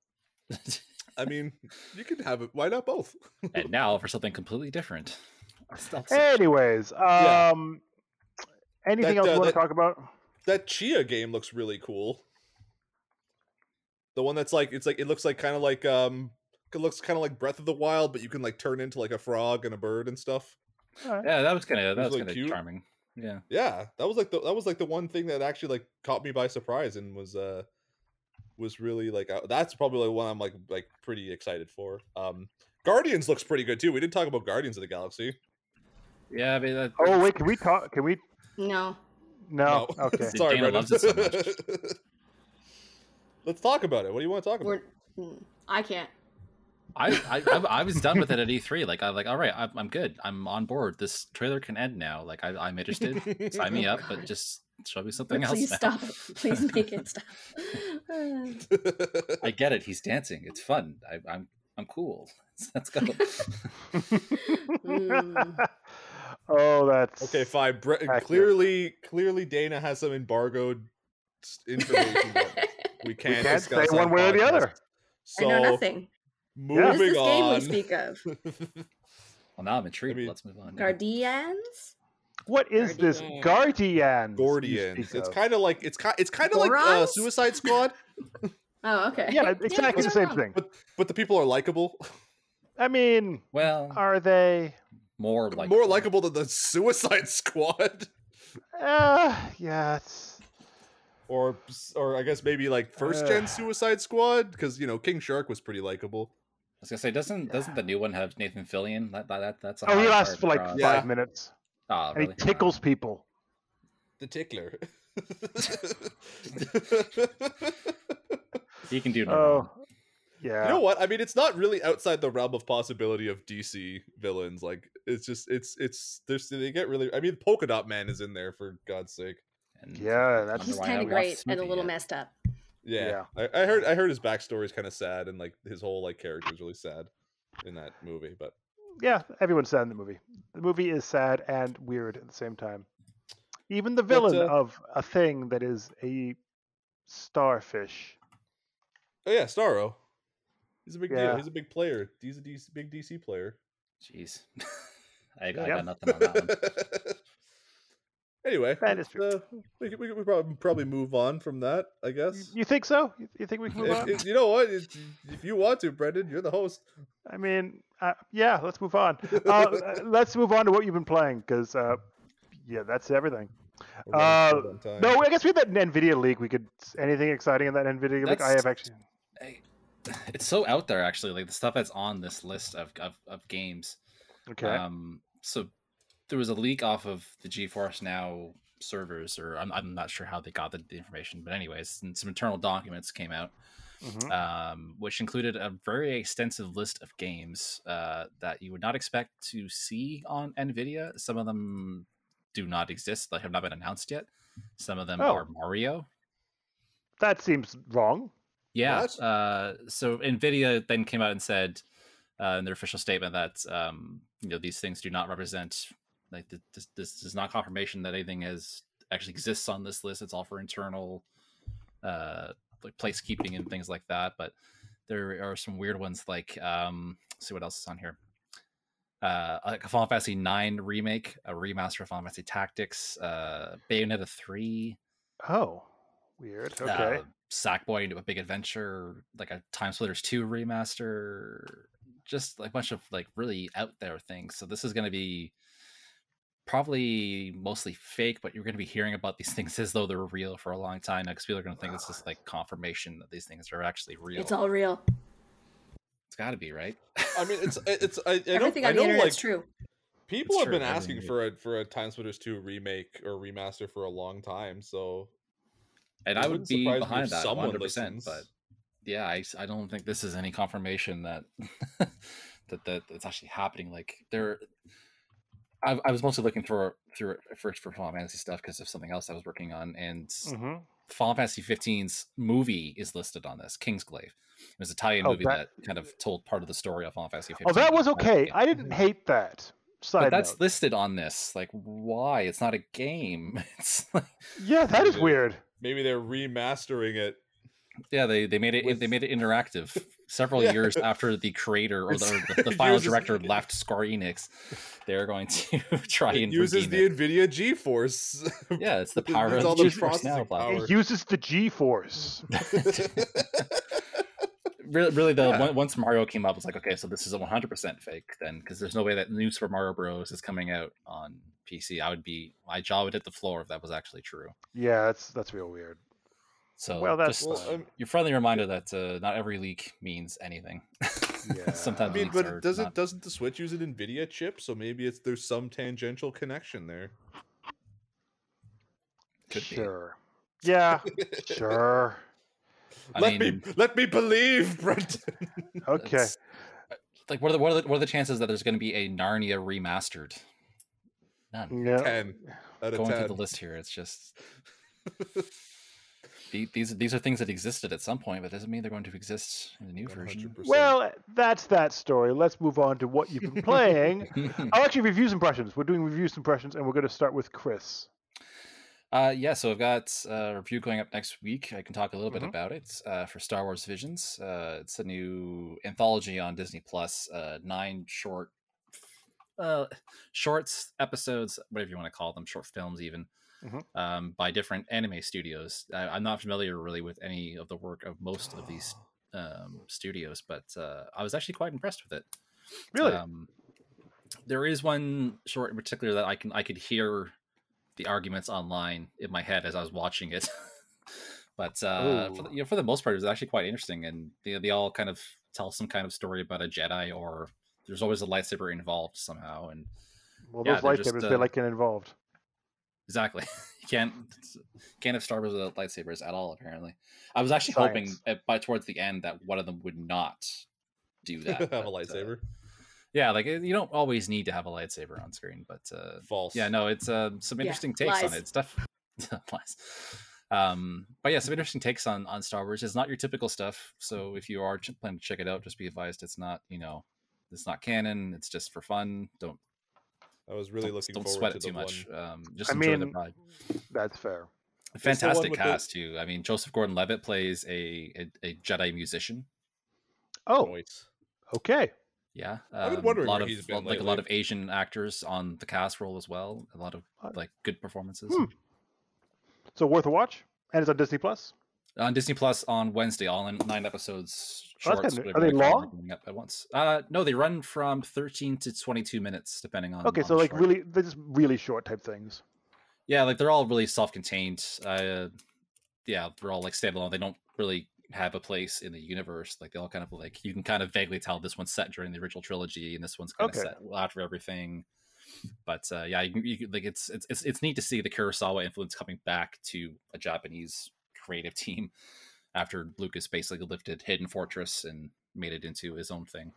[laughs] I mean, you can have it. Why not both? and now for something completely different. [laughs] Stealth Anyways, Yeah. um, anything That, else uh, you want that- to talk about? that Tchia game looks really cool. The one that's like it's like it looks like kind of like um it looks kind of like Breath of the Wild, but you can like turn into like a frog and a bird and stuff. All right. Yeah, that was kind of that was was really kind of cute. charming. Yeah. Yeah, that was like the that was like the one thing that actually like caught me by surprise and was uh was really like uh, that's probably like one I'm like like pretty excited for. Um Guardians looks pretty good too. We didn't talk about Guardians of the Galaxy. Yeah, I mean, that, Oh wait, can we talk? Can we? No. No. Okay. [laughs] Sorry, Dana Brendan. loves it so much. [laughs] Let's talk about it. What do you want to talk about? We're. mm, I can't. I, I I- I was done with it at E3. Like I'm like, all right, I'm, I'm good. I'm on board. This trailer can end now. Like I, I'm interested. [laughs] Sign me up, but just show me something else. Please now. stop. Please [laughs] make it stop. I get it. He's dancing. It's fun. I, I'm I'm cool. [laughs] Let's go. Mm. [laughs] oh, that's okay, fine. Bre- Accurate. clearly, clearly, Dana has some embargoed information that we can't, can't discuss say one on way or the podcast. other. I know So, nothing. What is moving this game we speak of? well, now I'm intrigued. mean, Let's move on. Guardians? What is this Guardian? Guardians? Gordians. It's kind of like it's kind. It's kind of like uh, Suicide Squad, [laughs] Oh, okay. yeah, exactly the same wrong. thing. but but the people are likable. I mean, Well, are they? more like More likable than the Suicide [laughs] Squad, Uh, yeah, it's or or I guess maybe like first gen Ugh. Suicide Squad because you know King Shark was pretty likable. I was gonna say, doesn't doesn't the new one have Nathan Fillion? That, that, that that's a oh, he hard lasts for like to cross. Yeah. five minutes, Oh, and he tickles people. The tickler. [laughs] He can do no Oh, wrong. yeah. You know what? I mean, it's not really outside the realm of possibility of DC villains. Like, it's just, it's, it's, there's, they get really. I mean, Polka Dot Man is in there for God's sake. And Yeah, that's- wonder He's kind of great and a little yet. messed up. Yeah, I, I heard, I heard his backstory is kind of sad, and like his whole like character is really sad in that movie. But Yeah, everyone's sad in the movie. The movie is sad and weird at the same time. Even the But, villain uh, of a thing that is a starfish. oh yeah, Starro. He's a big deal. He's a big player. He's a DC, big DC player. Jeez, [laughs] I, I Yep. got nothing on that one. [laughs] anyway, That is let's, uh, we could, we could probably, probably move on from that. I You, guess. you think so? You, you think we can move If, on? if- you know what? If, if you want to, Brendan, you're the host. I mean, uh, yeah, let's move on. Uh, [laughs] let's move on to what you've been playing, because, uh, yeah, that's everything. Uh, short on time. No, I guess we had that Nvidia leak. We could anything exciting in that Nvidia leak. I have actually. I- it's so out there actually like the stuff that's on this list of of, of games Okay. um so there was a leak off of the geforce now servers or i'm, I'm not sure how they got the, the information but anyways and some internal documents came out Mhm. um, which included a very extensive list of games uh, that you would not expect to see on nvidia some of them do not exist they have not been announced yet some of them Oh. are mario That seems wrong. yeah. Uh, so Nvidia then came out and said uh, in their official statement that um, you know these things do not represent like this. This is not confirmation that anything has actually exists on this list. It's all for internal uh, like placekeeping and things like that. But there are some weird ones like um, see what else is on here. Uh, like a Final Fantasy Nine remake, a remaster of Final Fantasy Tactics, uh, Bayonetta Oh, weird. Okay. uh, Sackboy into a Big Adventure, like a Time Splitters 2 remaster, just like a bunch of like really out there things. So this is going to be probably mostly fake, but you're going to be hearing about these things as though they're real for a long time because people are going to think it's just like [sighs] confirmation that these things are actually real. It's all real. it's got to be right. I mean, it's [laughs] it's. I, I know, Everything I on the know, internet's like, true. People It's have been true, asking everything for a for a Time Splitters 2 remake or remaster for a long time, so and I would be surprise me if behind that 100%. But yeah, I, I don't think this is any confirmation that [laughs] that that it's actually happening. Like there, I, I was mostly looking through through it first for Final Fantasy stuff because of something else I was working on, and hmm Final Fantasy 15's movie is listed on this Kingsglaive. It was an Italian Oh, movie that- that... kind of told part of the story of Final Fantasy 15. Oh, that was okay. I didn't hate that. Side But that's note. listed on this. Like, why? It's not a game. [laughs] It's like, Yeah, that is Yeah. weird. maybe they're remastering it. yeah, they, they made it With- they made it interactive several Yeah. years [laughs] after the creator or the, the, [laughs] the final uses- director left Square Enix. They're going to [laughs] try It and uses redeem the Nvidia GeForce. it. Yeah, it's the power needs of all the the GeForce Now power. It uses the G force. really, really though, Yeah. once Mario came up, it's like, okay, so this is a 100% fake then, because there's no way that new Super Mario Bros. is coming out on PC. I would be, my jaw would hit the floor if that was actually true. Yeah, that's that's real weird. So, Well, that's just well, fine. um, your friendly reminder that uh, not every leak means anything. [laughs] Yeah. Sometimes I mean, but it doesn't not- doesn't the Switch use an Nvidia chip? So maybe it's there's some tangential connection there. Could be. sure. Yeah, [laughs] sure. [laughs] I let mean, me let me believe, Brendan. Okay. like what are the what are the, what are the chances that there's going to be a Narnia remastered? None. Yeah. Ten out of Going ten. through the list here, it's just the- these these are things that existed at some point, but doesn't mean they're going to exist in the new version. 100%. Well, that's that story. Let's move on to what you've been playing. [laughs] I'll actually review impressions. We're doing reviews impressions, and we're going to start with Chris. Uh, yeah, so I've got a review going up next week. I can talk a little Mhm. bit about it uh, for Star Wars Visions. Uh, it's a new anthology on Disney Plus. Uh, nine short, uh, shorts, episodes, whatever you want to call them, short films even, Mhm. um, by different anime studios. I, I'm not familiar really with any of the work of most of these um, studios, but uh, I was actually quite impressed with it. Really? Um, there is one short in particular that I can I could hear the arguments online in my head as I was watching it. [laughs] but uh, for the, you know, for the most part, it was actually quite interesting, and they, they all kind of tell some kind of story about a Jedi, or there's always a lightsaber involved somehow, and well, yeah, those they're just, uh, they like getting involved. Exactly, [laughs] you can't can't have Star Wars without lightsabers at all. Apparently, I was actually hoping Science. at, by towards the end that one of them would not do [laughs] that. have but, a uh, lightsaber. yeah, like you don't always need to have a lightsaber on screen, but uh, False. yeah no it's uh, some Yeah, interesting takes on it stuff [laughs] lies. um but yeah some interesting takes on on star wars it's not your typical stuff so if you are ch- planning to check it out just be advised it's not you know it's not canon it's just for fun don't I was really don't, looking don't forward sweat to it too much um just I enjoy the ride That's fair. the fantastic with the- cast too i mean joseph gordon-levitt plays a, a a jedi musician Oh, Noise. okay. yeah I've been um, wondering a lot where of he's been like a lot of asian actors on the cast role as well a lot of like good performances Hmm. So worth a watch, and it's on Disney Plus. On Disney Plus on Wednesday, all in nine episodes. Oh, Shorts, kinda- are they you call them, long? Up at once. Uh, no, they run from thirteen to twenty-two minutes, depending on. Okay, on so like short. really, they're just really short type things. yeah, like they're all really self-contained. Uh, yeah, they're all like standalone. They don't really have a place in the universe. Like they all kind of like you can kind of vaguely tell this one's set during the original trilogy, and this one's kind Okay. of set after everything. But uh, yeah, you, you like it's, it's it's it's neat to see the Kurosawa influence coming back to a Japanese creative team after Lucas basically lifted Hidden Fortress and made it into his own thing.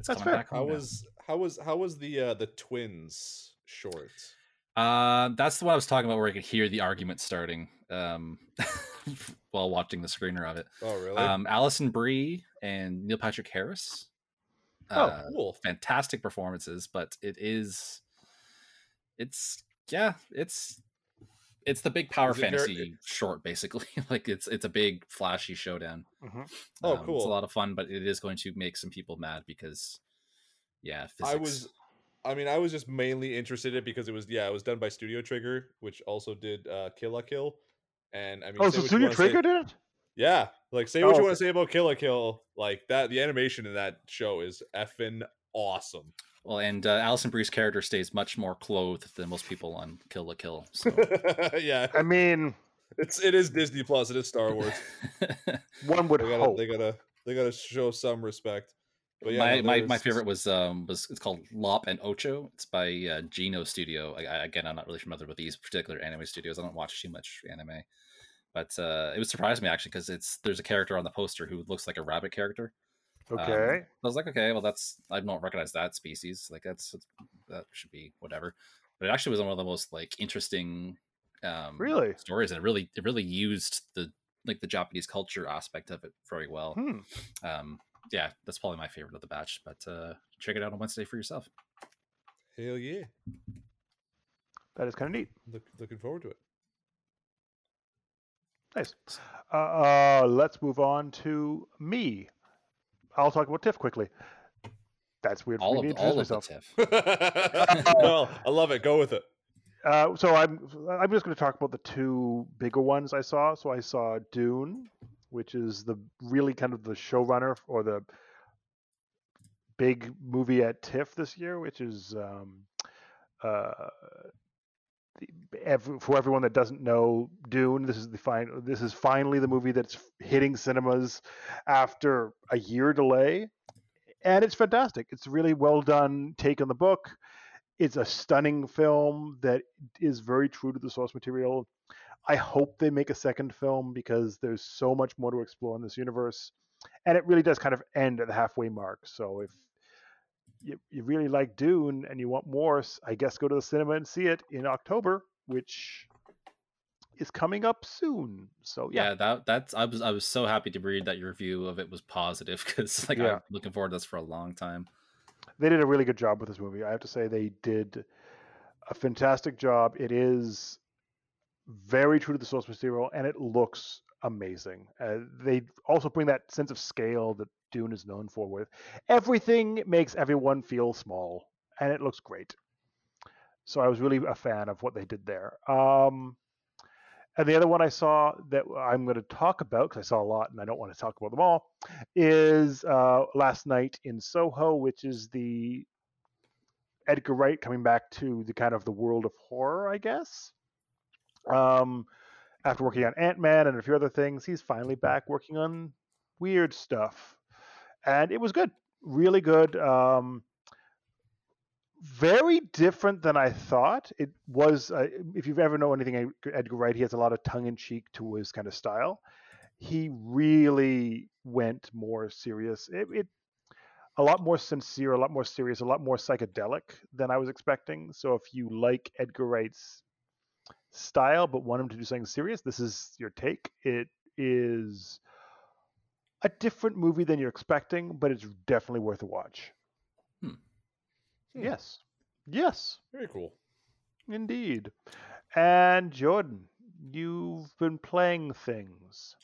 It's That's fair. back How now. was how was how was the uh the twins short? Uh, that's the one I was talking about where I could hear the argument starting um, [laughs] while watching the screener of it. Oh really? Um, Alison Brie and Neil Patrick Harris. Oh, Uh, cool. fantastic performances, but it is, it's yeah, it's it's the big power Is it very- fantasy short, basically. [laughs] like it's it's a big flashy showdown. Mhm. Oh, Um, It's a lot of fun, but it is going to make some people mad because, yeah, physics. I was I mean I was just mainly interested in it because it was yeah, it was done by Studio Trigger, which also did uh Kill la Kill. And I mean Oh, so you Studio wanna say- Trigger did it? Yeah, like say Oh, what you okay. want to say about Kill la Kill, like that the animation in that show is effing awesome. Well, and uh, Alison Brie's character stays much more clothed than most people on Kill la Kill. So. [laughs] yeah, I mean, it's it is Disney Plus, it is Star Wars. [laughs] one would they gotta hope. they gotta they gotta show some respect. But yeah, my, no, my, my favorite was um was it's called Lop and Ocho. It's by uh, Geno Studio. I, I, again, I'm not really familiar with these particular anime studios. I don't watch too much anime, but uh, it was surprised me actually because it's there's a character on the poster who looks like a rabbit character. Um, Okay. I was like, okay, well, that's I don't recognize that species. Like that's that should be whatever. But it actually was one of the most like interesting um Really? stories, and it really it really used the like the Japanese culture aspect of it very well. Hmm. Um, yeah, that's probably my favorite of the batch. But uh, check it out on Wednesday for yourself. Hell yeah. That is kind of neat. Look, looking forward to it. Nice. Uh, uh, let's move on to me. I'll talk about TIFF quickly. That's weird for All me of to all introduce of myself. the TIFF. [laughs] well, I love it. Go with it. Uh, so I'm I'm just going to talk about the two bigger ones I saw. So I saw Dune, which is the really kind of the showrunner or the big movie at TIFF this year, which is um, uh, the, for everyone that doesn't know Dune. This is the fine. This is finally the movie that's hitting cinemas after a year delay, and it's fantastic. It's really well done take on the book it's a stunning film that is very true to the source material. I hope they make a second film because there's so much more to explore in this universe, and it really does kind of end at the halfway mark. So if you, you really like Dune and you want more, I guess go to the cinema and see it in October, which is coming up soon. So yeah. yeah, that that's I was I was so happy to read that your review of it was positive because like Yeah. I'm looking forward to this for a long time. they did a really good job with this movie. I have to say they did a fantastic job. It is very true to the source material, and it looks amazing. Uh, they also bring that sense of scale that Dune is known for. With everything makes everyone feel small, and it looks great. So I was really a fan of what they did there. Um, and the other one I saw that I'm going to talk about because I saw a lot and I don't want to talk about them all is uh, Last Night in Soho, which is the Edgar Wright coming back to the kind of the world of horror, I guess. Um, after working on Ant Man and a few other things, he's finally back working on weird stuff, and it was good, really good. Um, very different than I thought. It was. Uh, if you've ever known anything Edgar Wright, he has a lot of tongue in cheek to his kind of style. He really went more serious. It, it a lot more sincere, a lot more serious, a lot more psychedelic than I was expecting. So if you like Edgar Wright's style but want him to do something serious, this is your take. It is a different movie than you're expecting, but it's definitely worth a watch. Hmm. Hmm. Yes. Yes, Very cool. indeed. And Jordan, you've been playing things.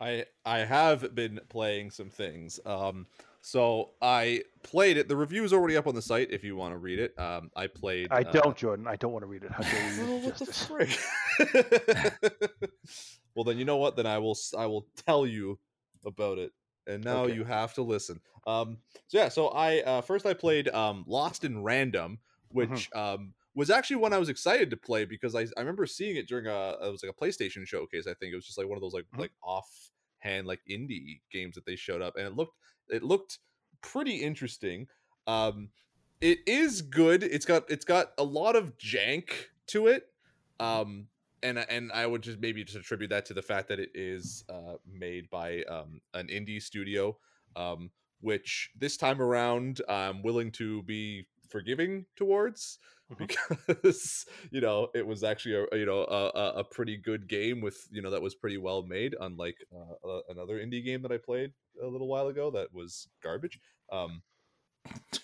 I I have been playing some things. Um, so I played it. The review is already up on the site if you want to read it. Um, I played. I uh, don't, Jordan. I don't want to read it. How dare you? Well, what the frick? [laughs] well, then you know what? Then I will I will tell you about it. And now Okay. you have to listen. Um, so yeah, so I uh, first I played um, Lost in Random, which um, was actually one I was excited to play because I, I remember seeing it during a it was like a PlayStation showcase. I think it was just like one of those like Mhm. like offhand like indie games that they showed up, and it looked it looked pretty interesting. Um, it is good. It's got it's got a lot of jank to it. Um, and and I would just maybe just attribute that to the fact that it is uh, made by um, an indie studio, um, which this time around I'm willing to be forgiving towards [laughs] Mhm. because you know it was actually a you know a, a- pretty good game with you know that was pretty well made unlike uh, uh, another indie game that I played a little while ago that was garbage. Um,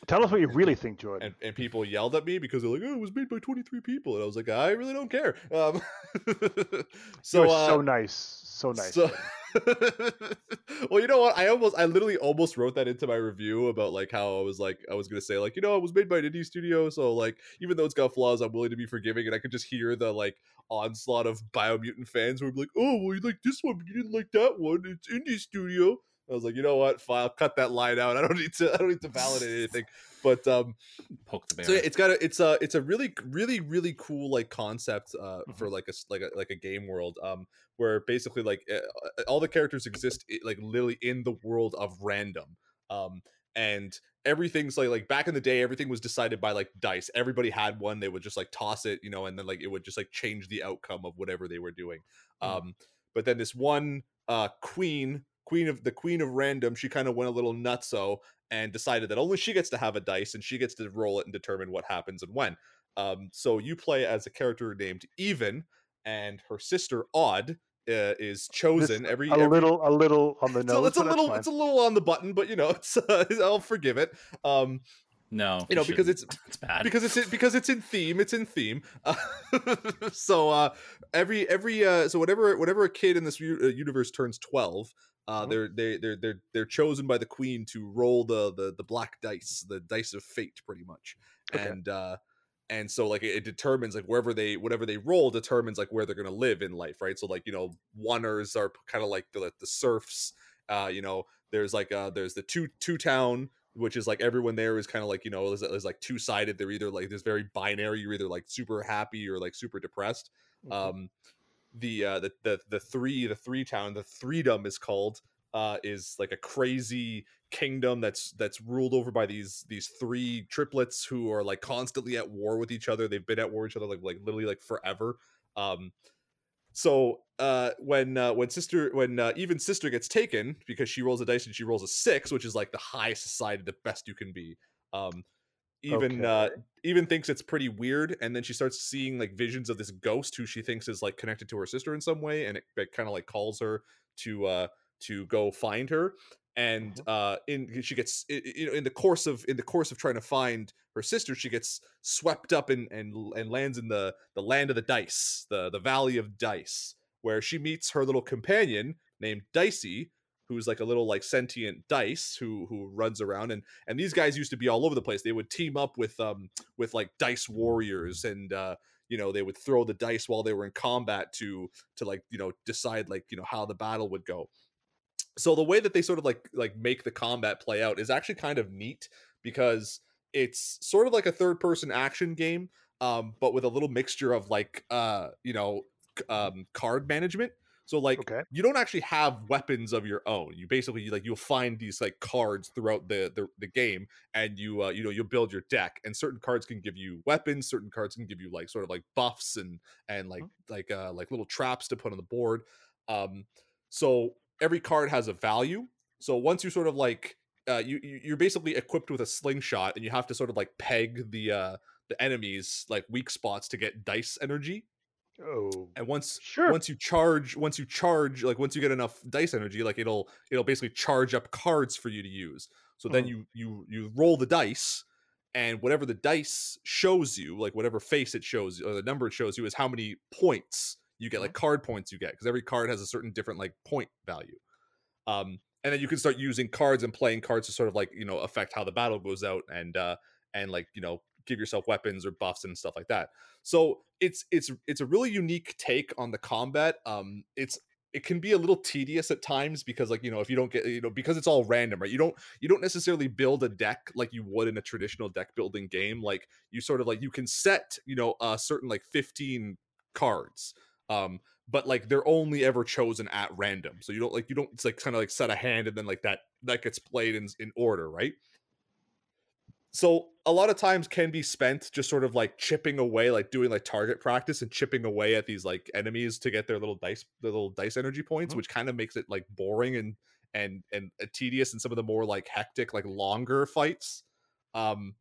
Tell us what you really think, Jordan. and, and people yelled at me because they're like, "Oh, it was made by 23 people," and I was like, "I really don't care." Um, [laughs] so, uh, so nice, so nice. so- [laughs] well, you know what? I almost, I literally almost wrote that into my review about like how I was like, I was gonna say like, you know, it was made by an indie studio, so like, even though it's got flaws, I'm willing to be forgiving, and I could just hear the like onslaught of Biomutant fans who be like, "Oh, well, you like this one, but you didn't like that one. It's indie studio." I was like, you know what? File, cut that line out. I don't need to. I don't need to validate anything. [laughs] But um, Poke the bear. so yeah, it's got a it's a it's a really really really cool like concept uh Mhm. for like a like a like a game world um where basically like uh, all the characters exist like literally in the world of random um and everything's like like back in the day everything was decided by like dice everybody had one they would just like toss it you know and then like it would just like change the outcome of whatever they were doing Mm. um but then this one uh queen queen of the queen of random she kind of went a little nutso and decided that only she gets to have a dice and she gets to roll it and determine what happens and when. Um, so you play as a character named Even, and her sister Odd uh, is chosen This- every, a every little, a little on the it's, a, nose. it's a little it's a little on the button, but you know [laughs] it's uh, I'll forgive it. Um, no, you know, because shouldn't. [laughs] it's bad. because it's in, because it's in theme it's in theme uh, [laughs] so uh every every uh so whatever whatever a kid in this u- uh, universe turns 12 uh Mhm. they're they they're they're they're chosen by the queen to roll the the the black dice the dice of fate pretty much Okay. and uh and so like it, determines like wherever they whatever they roll determines like where they're gonna live in life right so like you know oneers are kind of like the the serfs uh you know there's like uh there's the two two town which is like everyone there is kind of like you know is, is like two sided they're either like this very binary you're either like super happy or like super depressed Mhm. um the uh the the, the three the three town the threedom is called uh is like a crazy kingdom that's that's ruled over by these these three triplets who are like constantly at war with each other. They've been at war with each other like like literally like forever. Um so uh when uh when sister when uh, even sister gets taken because she rolls a dice and she rolls a six which is like the highest society the best you can be um even uh even thinks it's pretty weird and then she starts seeing like visions of this ghost who she thinks is like connected to her sister in some way and it, it kind of like calls her to uh to go find her and Mhm. uh in she gets you know in the course of in the course of trying to find her sister she gets swept up and and and lands in the the land of the dice the the valley of dice where she meets her little companion named dicey who's like a little like sentient dice who who runs around and and these guys used to be all over the place. They would team up with um with like dice warriors and uh you know they would throw the dice while they were in combat to to like you know decide like you know how the battle would go. So the way that they sort of like like make the combat play out is actually kind of neat because it's sort of like a third person action game um but with a little mixture of like uh you know um card management so like Okay. you don't actually have weapons of your own. You basically like you'll find these like cards throughout the the, the game and you uh you know you'll build your deck and certain cards can give you weapons certain cards can give you like sort of like buffs and and like like uh like little traps to put on the board. Um so every card has a value. So once you sort of like uh you- you're basically equipped with a slingshot and you have to sort of like peg the uh the enemies like weak spots to get dice energy Oh, and once sure. once you charge once you charge like once you get enough dice energy like it'll it'll basically charge up cards for you to use so then Mhm. you you you roll the dice and whatever the dice shows you like whatever face it shows you or the number it shows you is how many points you get like card points you get because every card has a certain different like point value um and then you can start using cards and playing cards to sort of like you know affect how the battle goes out and uh and like you know give yourself weapons or buffs and stuff like that. So it's it's it's a really unique take on the combat um it's it can be a little tedious at times because like you know if you don't get you know because it's all random right? You don't you don't necessarily build a deck like you would in a traditional deck building game like you sort of like you can set you know a certain like 15 cards um but like they're only ever chosen at random. So you don't like you don't it's like kind of like set a hand and then like that that gets played in in order right so a lot of times can be spent just sort of like chipping away like doing like target practice and chipping away at these like enemies to get their little dice their little dice energy points Mhm. which kind of makes it like boring and and and uh, tedious in some of the more like hectic like longer fights um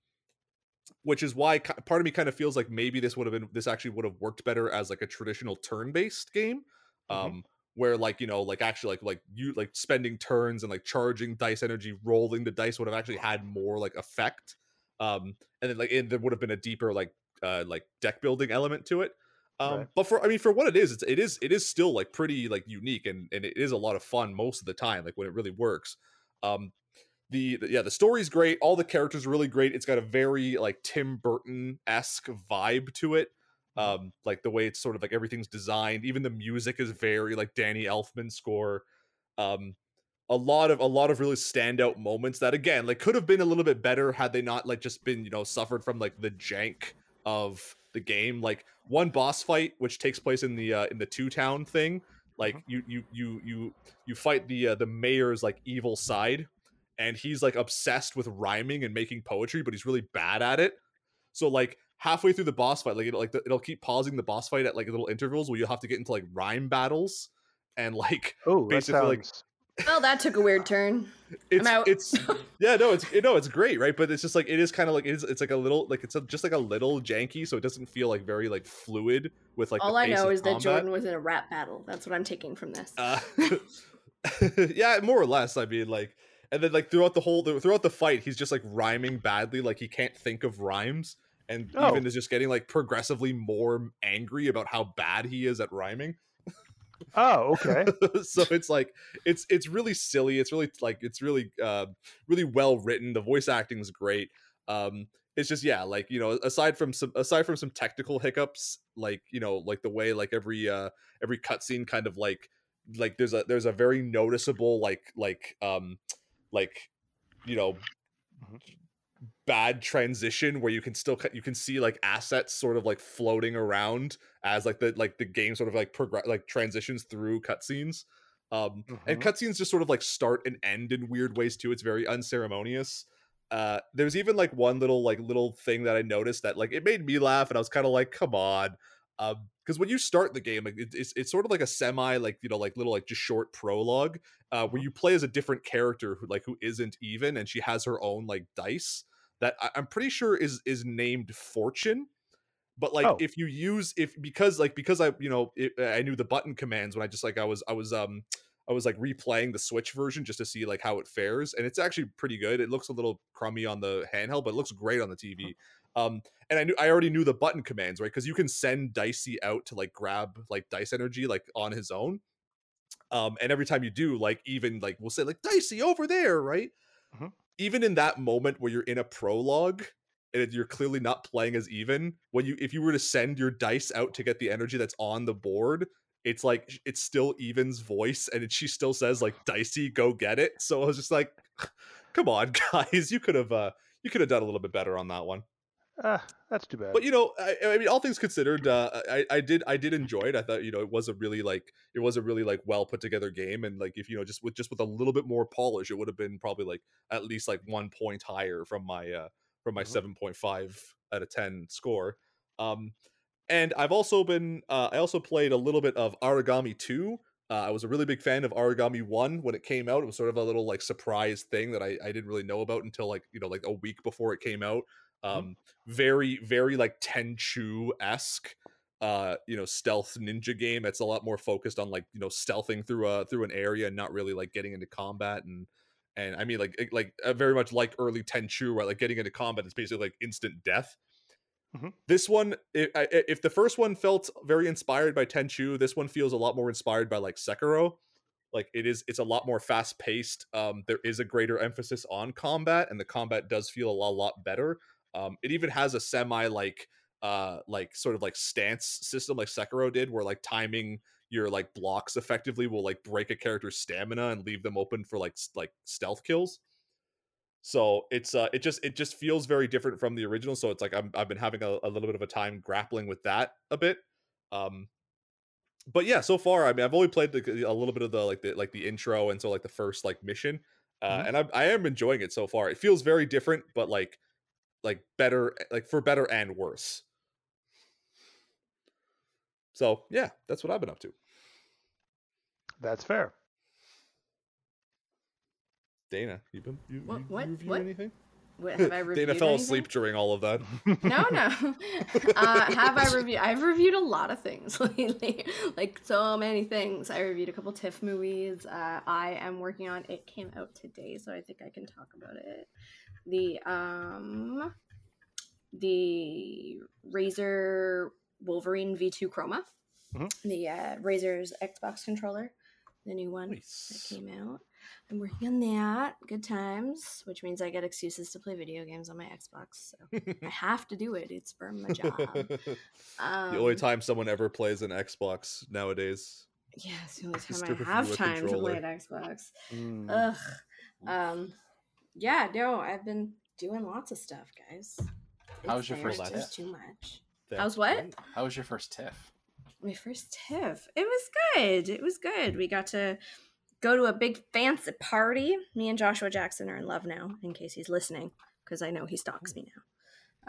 which is why part of me kind of feels like maybe this would have been this actually would have worked better as like a traditional turn-based game um Mhm. Where like you know like actually like like you like spending turns and like charging dice energy rolling the dice would have actually had more like effect um and then like and there would have been a deeper like uh like deck building element to it um Right. but for i mean for what it is it's, it is it is still like pretty like unique and and it is a lot of fun most of the time like when it really works um the, the yeah the story's great all the characters are really great it's got a very like tim burton-esque vibe to it um like the way it's sort of like everything's designed even the music is very like danny elfman score um a lot of a lot of really standout moments that again like could have been a little bit better had they not like just been you know suffered from like the jank of the game. Like one boss fight which takes place in the uh in the two town thing like Mhm. you you you you you fight the uh, the mayor's like evil side and he's like obsessed with rhyming and making poetry but he's really bad at it. So like halfway through the boss fight like it'll like it'll keep pausing the boss fight at like little intervals where you'll have to get into like rhyme battles and like oh, that basically, like, sounds. Well, that took a weird turn. [laughs] it's out. it's [laughs] yeah no it's no it's great right but it's just like it is kind of like it is it's like a little like it's a, just like a little janky so it doesn't feel like very like fluid with like the All I know of is that. Jordan was in a rap battle. That's what I'm taking from this. Uh, [laughs] yeah, more or less. I mean, like, and then like throughout the whole throughout the fight, he's just like rhyming badly. Like he can't think of rhymes, and Oh. even is just getting like progressively more angry about how bad he is at rhyming. Oh, okay. [laughs] so it's like it's it's really silly. It's really like it's really uh, really well written. The voice acting is great. Um, it's just yeah, like you know, aside from some aside from some technical hiccups, like you know, like the way like every uh every cutscene kind of like like there's a there's a very noticeable like like um like you know Mhm. Bad transition where you can still cut you can see like assets sort of like floating around as like the like the game sort of like progress like transitions through cutscenes. Um and Mhm. cutscenes just sort of like start and end in weird ways too it's very unceremonious. Uh there's even like one little like little thing that i noticed that like it made me laugh and i was kind of like come on. Um because when you start the game like it, it's, it's sort of like a semi like you know like little like just short prologue uh where you play as a different character who like who isn't even and she has her own like dice that I, I'm pretty sure is is named Fortune. But like Oh. if you use if because like because I you know it, I knew the button commands when I just like I was I was um I was like replaying the Switch version just to see like how it fares, and it's actually pretty good. It looks a little crummy on the handheld, but it looks great on the TV. Um, and I knew I already knew the button commands, right? Because you can send Dicey out to like grab like dice energy like on his own. Um, and every time you do, like even like we'll say like Dicey over there, right? Mhm. Even in that moment where you're in a prologue and you're clearly not playing as even, when you if you were to send your dice out to get the energy that's on the board, it's like it's still Even's voice, and she still says like Dicey, go get it. So I was just like, come on, [laughs] guys, you could have uh you could have done a little bit better on that one. Ah, that's too bad. But you know, I, I mean, all things considered, uh, I I did I did enjoy it. I thought you know it was a really like it was a really like well put together game, and like if you know just with just with a little bit more polish, it would have been probably like at least like one point higher from my uh from my Mhm. seven point five out of ten score. Um, and I've also been uh, I also played a little bit of Aragami two. Uh, I was a really big fan of Aragami one when it came out. It was sort of a little like surprise thing that I, I didn't really know about until like you know like a week before it came out. Um, very very like Tenchu esque, uh, you know, stealth ninja game. It's a lot more focused on like you know stealthing through a through an area and not really like getting into combat and and I mean like like uh, very much like early Tenchu, right? Like getting into combat is basically like instant death. Mhm. This one, i I- i- if the first one felt very inspired by Tenchu, this one feels a lot more inspired by like Sekiro. Like it is, it's a lot more fast paced. Um, there is a greater emphasis on combat, and the combat does feel a lot, lot better. Um, it even has a semi like uh like sort of like stance system like Sekiro did, where like timing your like blocks effectively will like break a character's stamina and leave them open for like s- like stealth kills. So it's uh it just it just feels very different from the original. So it's like I'm I've been having a, a little bit of a time grappling with that a bit. Um but yeah, so far I mean I've only played the, a little bit of the like the like the intro and so like the first like mission. Uh, Mhm. and I, I am enjoying it so far. It feels very different, but like like better eh, like for better and worse. So yeah, that's what I've been up to. that's fair. Dana, you been you, What- you, what- review what? anything? [laughs] Have I reviewed Dana fell anything? asleep during all of that. No, no. [laughs] uh, have I reviewed? I've reviewed a lot of things [laughs] lately, like so many things. I reviewed a couple TIFF movies. Uh, I am working on. It came out today, so I think I can talk about it. The um, the Razer Wolverine V2 Chroma, Mhm. the uh, Razer's Xbox controller, the new one that came out. I'm working on that. Good times, which means I get excuses to play video games on my Xbox. So I [laughs] have to do it. It's for my job. Um, the only time someone ever plays an Xbox nowadays. Yeah, it's the only time I [laughs] have a time to play an Xbox. Mm. Ugh. Um. Yeah. No, I've been doing lots of stuff, guys. How was your It's- first there's TIFF? too much. That's How's what? How was your first TIFF? My first TIFF. It was good. It was good. We got to go to a big fancy party. Me and Joshua Jackson are in love now, in case he's listening, because I know he stalks me now.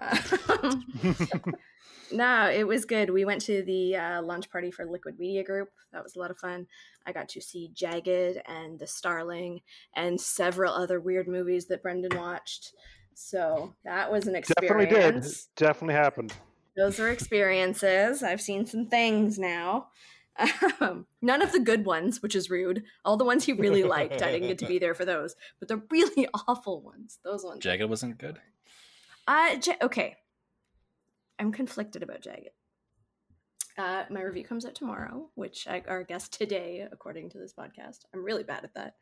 Um, [laughs] no, it was good. We went to the uh, lunch party for Liquid Media Group. That was a lot of fun. I got to see Jagged and The Starling and several other weird movies that Brendan watched. So that was an experience. Definitely did. Definitely happened. those are experiences. I've seen some things now. Um, none of the good ones, which is rude. All the ones he really liked, I didn't get to be there for those. But the really [laughs] awful ones, those ones. Jagged wasn't good. Uh, Ja- okay. I'm conflicted about Jagged. Uh, my review comes out tomorrow, which I, our guest today, according to this podcast. I'm really bad at that.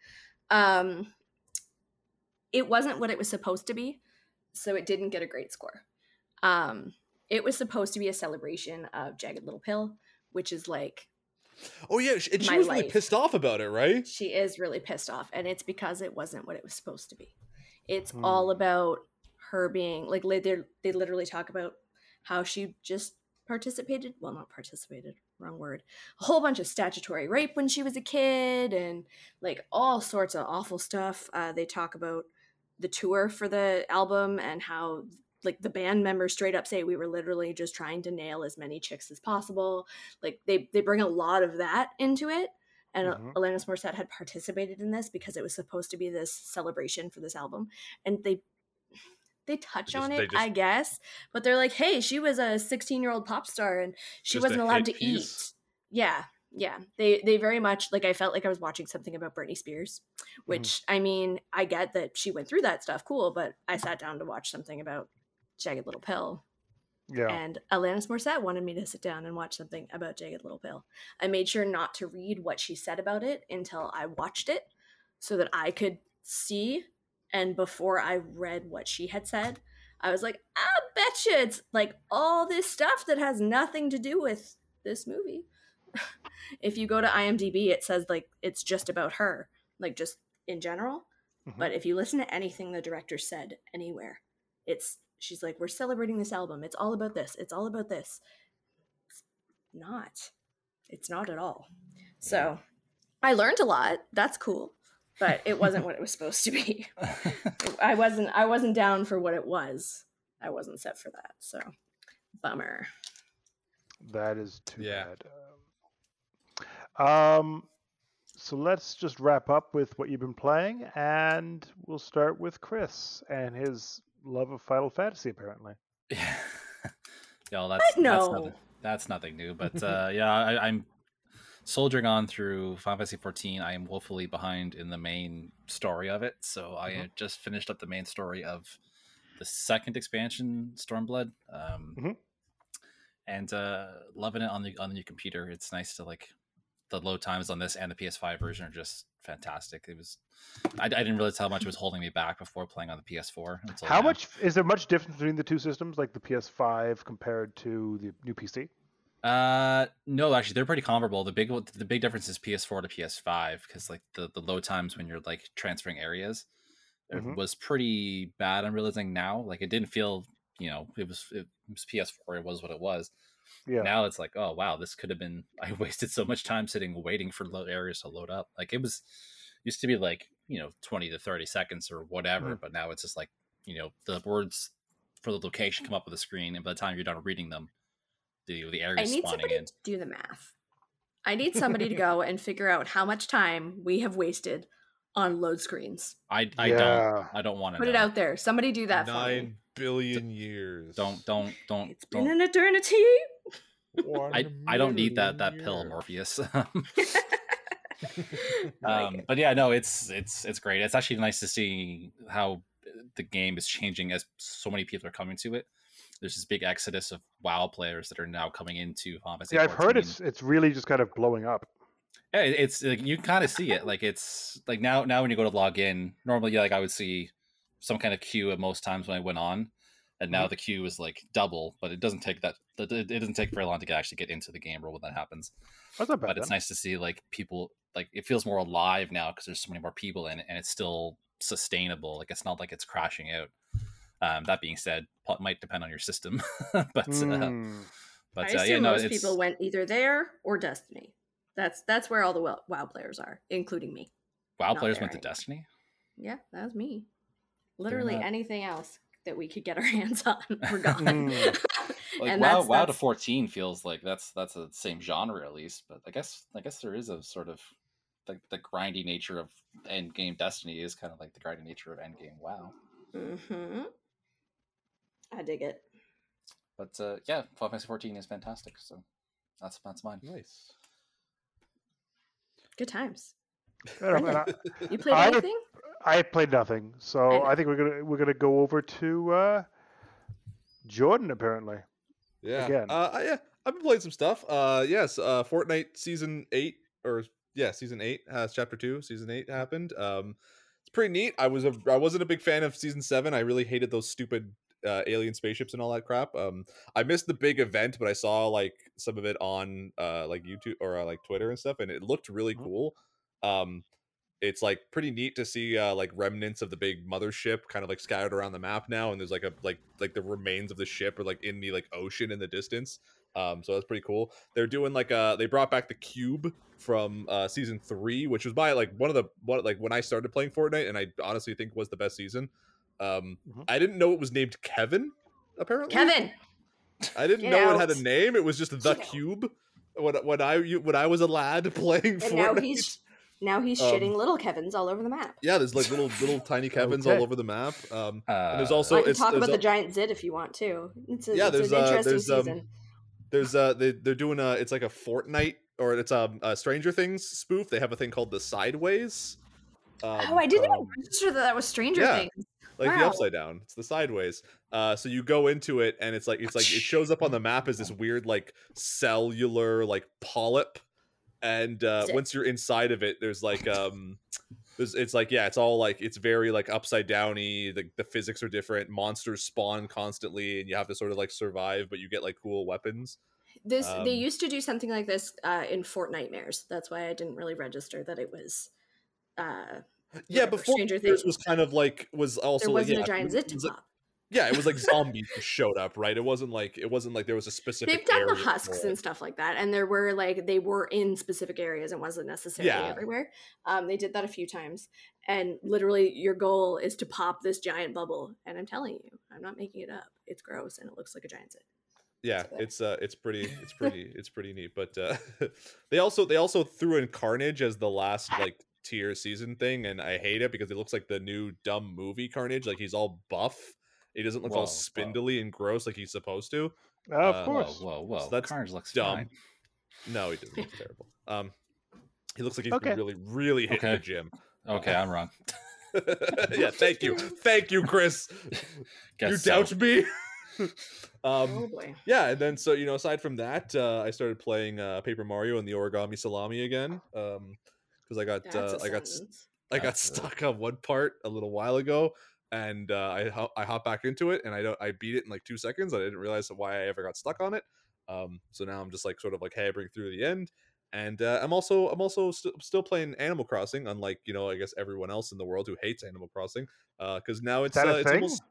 Um, it wasn't what it was supposed to be, so it didn't get a great score. Um, it was supposed to be a celebration of Jagged Little Pill, which is like Oh yeah, and she was really pissed off about it, right? she is really pissed off and it's because it wasn't what it was supposed to be it's Hmm. all about her being like they they literally talk about how she just participated well not participated wrong word a whole bunch of statutory rape when she was a kid and like all sorts of awful stuff uh, they talk about the tour for the album and how like the band members straight up say we were literally just trying to nail as many chicks as possible like they they bring a lot of that into it and Mhm. Alanis Morissette had participated in this because it was supposed to be this celebration for this album, and they they touch Just- on it, just- I guess. But they're like, hey, she was a 16 year old pop star and she wasn't allowed to piece. eat. Yeah, yeah. They they very much like I felt like I was watching something about Britney Spears, which I mean, I get that she went through that stuff, cool. But I sat down to watch something about Jagged Little Pill, Yeah. and Alanis Morissette wanted me to sit down and watch something about Jagged Little Pill. I made sure not to read what she said about it until I watched it so that I could see. And before I read what she had said, I was like, I bet you it's like all this stuff that has nothing to do with this movie. [laughs] if you go to IMDb, it says like it's just about her, like just in general. Mhm. But if you listen to anything the director said anywhere, it's she's like, we're celebrating this album. It's all about this. It's all about this. It's not. It's not at all. So I learned a lot. That's cool. But it wasn't what it was supposed to be. [laughs] I wasn't I wasn't down for what it was. I wasn't set for that. So bummer. That is too Yeah. bad. Um, so let's just wrap up with what you've been playing, and we'll start with Chris and his love of Final Fantasy. Apparently, Yeah, [laughs] yeah, well, that's What? that's No. nothing. That's nothing new. But [laughs] uh, yeah, I, I'm soldiering on through Final Fantasy 14. I am woefully behind in the main story of it, so I Mhm. uh, just finished up the main story of the second expansion, Stormblood. Um, Mhm. And uh, loving it on the on the new computer. It's nice to like the load times on this and the PS5 version are just fantastic. It was I, I didn't realize how much it was holding me back before playing on the PS4. Until how now. much is there much difference between the two systems, like the PS5 compared to the new PC? Uh, no, actually, they're pretty comparable. The big the big difference is PS4 to PS5 because like the the load times when you're like transferring areas it Mhm. was pretty bad. I'm realizing now, like it didn't feel, you know, it was it was PS4. It was what it was. Yeah, Now it's like, oh wow, this could have been. [laughs] I wasted so much time sitting waiting for load areas to load up. Like it was used to be like you know 20 to 30 seconds or whatever, Mm. but now it's just like you know the words for the location come up on the screen, and by the time you're done reading them, the the area I is spawning somebody in. to do the math. I need somebody to [laughs] go and figure out how much time we have wasted on load screens. I I Yeah. don't I don't want to Put it out there. Somebody do that for me. Nine billion years. Don't don't don't It's been don't. an eternity. One I, I don't need that that million pill. Morpheus. [laughs] Um, but yeah, no, it's it's it's great. It's actually nice to see how the game is changing as so many people are coming to it. There's this big exodus of WoW players that are now coming into Final Fantasy yeah, I've heard it's it's really just kind of blowing up. Yeah, it- it's like you kind of see it. Like it's like now now when you go to log in, normally like I would see some kind of queue at most times when I went on, and now the queue is like double. But it doesn't take that. It it doesn't take very long to get, actually get into the game or when that happens. That's not bad. But it's nice to see like people like it feels more alive now because there's so many more people in it, and it's still sustainable. Like it's not like it's crashing out. Um, that being said, it might depend on your system, [laughs] but uh, Mm. but I uh, assume yeah, no, most it's people went either there or Destiny. That's that's where all the WoW, WoW players are, including me. WoW not players there went to anymore. Destiny. Yeah, that was me. Literally not- anything else that we could get our [laughs] hands on, we're gone. Mm. [laughs] Like and WoW, that's, WoW to 14 feels like that's that's the same genre at least, but I guess I guess there is a sort of the, the grindy nature of end game Destiny is kind of like the grindy nature of end game WoW. hmm I dig it. But uh, yeah, Final Fantasy 14 is fantastic, so that's that's mine. Nice. Good times. I don't know, I, You played I- anything? I played nothing, so I. I, think we're gonna we're gonna go over to uh, Jordan apparently. Yeah. Again. Uh, I- yeah. I've been playing some stuff. Uh, yes. Uh, Fortnite season eight or yeah, season eight has chapter two. Season eight happened. Um, it's pretty neat. I was a I wasn't a big fan of season seven. I really hated those stupid uh, alien spaceships and all that crap. Um, I missed the big event, but I saw like some of it on uh like YouTube or uh, like Twitter and stuff, and it looked really Mhm. cool. Um, it's like pretty neat to see uh like remnants of the big mothership kind of like scattered around the map now and there's like a like like the remains of the ship are like in the like ocean in the distance um so that's pretty cool they're doing like uh they brought back the cube from uh season three which was by like one of the what like when i started playing fortnite and i honestly think was the best season um Mhm. i didn't know it was named kevin apparently Kevin! i didn't Get know it had a name it was just the Get out. cube when, when i when i was a lad [laughs] playing And now fortnite he's Now he's Um, shitting little Kevin's all over the map. Yeah, there's like little [laughs] little tiny Kevins Okay. all over the map. Um, Uh, and there's also I can it's, talk there's about the giant zit if you want to. It's, a, Yeah, it's there's, an uh, interesting there's, um, there's uh they, they're doing a it's like a Fortnite or it's um, a Stranger Things spoof. They have a thing called the Sideways. Um, oh, I didn't even um, register that that was Stranger yeah. Things. like the upside down. It's the sideways. Uh, so you go into it, and it's like it's like it shows up on the map as this weird like cellular like polyp, and uh, once you're inside of it, there's like um, there's it's like yeah, it's all like it's very like upside downy. The the physics are different. Monsters spawn constantly, and you have to sort of like survive, but you get like cool weapons. This they Um, used to do something like this uh, in Fortnitemares. That's why I didn't really register that it was. Uh, Yeah, Whatever, before Stranger Things was kind of like was also there wasn't yeah, a giant zit pop. Yeah, it was like zombies just showed up, right? It wasn't like it wasn't like there was a specific. They've done the husks and stuff like that, and there were like they were in specific areas and wasn't necessarily Yeah. everywhere. Um, they did that a few times, and literally your goal is to pop this giant bubble. And I'm telling you, I'm not making it up. It's gross and it looks like a giant zit. yeah So- it's uh it's pretty it's pretty it's pretty neat but uh [laughs] they also they also threw in carnage as the last like tier season thing and i hate it because it looks like the new dumb movie carnage like he's all buff he doesn't look Whoa, all whoa. spindly and gross like he's supposed to Uh, of Uh, course. Whoa, whoa, whoa! that's Carnage looks dumb. fine. no he doesn't look [laughs] terrible um he looks like he's Okay. been really really hitting the Okay. gym Okay, I'm wrong. [laughs] yeah thank you thank you chris [laughs] Guess you so. doubt me um oh yeah and then so you know aside from that uh i started playing uh paper mario and the origami salami again um because i got That's uh a i got i got uh, stuck on one part a little while ago and uh i hop- i hop back into it and i don't i beat it in like two seconds i didn't realize why i ever got stuck on it um so now i'm just like sort of like hammering through the end and uh, i'm also i'm also st- still playing animal crossing unlike you know i guess everyone else in the world who hates animal crossing uh because now it's uh, it's almost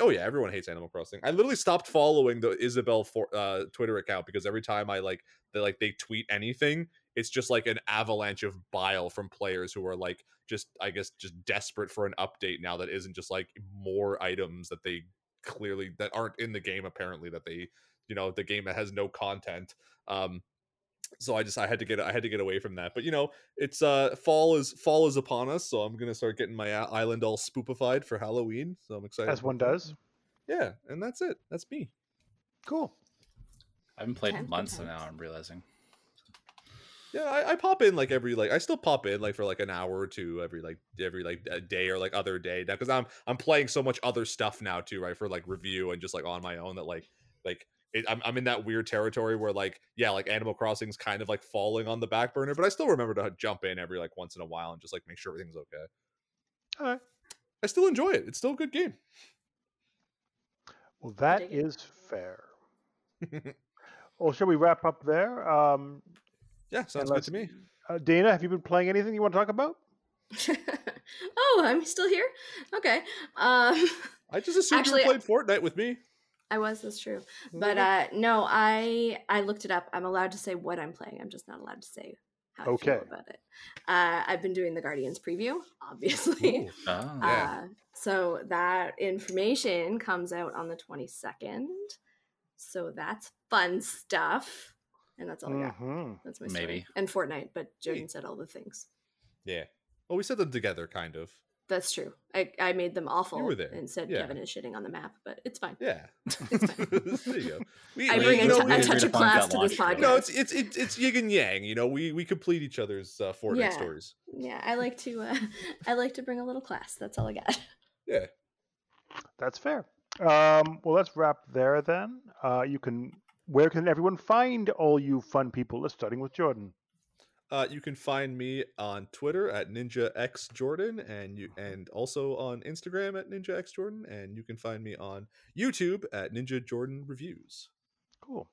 Oh yeah, everyone hates Animal Crossing. I literally stopped following the Isabelle for, uh, Twitter account because every time I like they like they tweet anything, it's just like an avalanche of bile from players who are like just I guess just desperate for an update now that isn't just like more items that they clearly that aren't in the game apparently that they you know the game that has no content. Um so I just I had to get I had to get away from that. But you know, it's uh fall is fall is upon us, so I'm gonna start getting my uh, island all spoopified for Halloween. So I'm excited. As one does. Yeah, and that's it. That's me. Cool. I haven't played in months, so times. now I'm realizing. Yeah, I, I pop in like every like I still pop in like for like an hour or two every like every like a day or like other day now because I'm I'm playing so much other stuff now too right for like review and just like on my own that like like it, I'm I'm in that weird territory where like yeah like Animal Crossing's kind of like falling on the back burner but I still remember to jump in every like once in a while and just like make sure everything's okay. All right. I still enjoy it. It's still a good game. Well, that dig it. is fair. Well, shall we wrap up there? Um, yeah, sounds let's- good to me. uh, Dana, have you been playing anything you want to talk about? [laughs] oh, I'm still here. Okay. Um, [laughs] I just assumed Actually, you played Fortnite with me. I was. That's true. But uh, no, I I looked it up. I'm allowed to say what I'm playing. I'm just not allowed to say how I Okay. feel about it. Uh, I've been doing the Guardians preview, obviously. Oh, [laughs] Yeah. Uh, so that information comes out on the 22nd. So that's fun stuff. And that's all I got. hmm That's my story. Maybe. And Fortnite, but Jordan said all the things. yeah. Well, we said them together, kind of. That's true. I, I made them awful were there. and said Yeah. Kevin is shitting on the map, but it's fine. Yeah. [laughs] It's fine. [laughs] there you go. We, I we- bring you a, know, t- a touch of class to this podcast. No, it's it's it's it's yin and yang. You know, we we complete each other's uh, Fortnite Yeah. stories. yeah, I like to uh, [laughs] I like to bring a little class. That's all I got. Yeah. That's fair. Um, well, let's wrap there then. Uh, you can. Where can everyone find all you fun people? Let's starting with Jordan. Uh, you can find me on Twitter at Ninja X Jordan, and you and also on Instagram at Ninja X Jordan, and you can find me on YouTube at Ninja Jordan Reviews. Cool.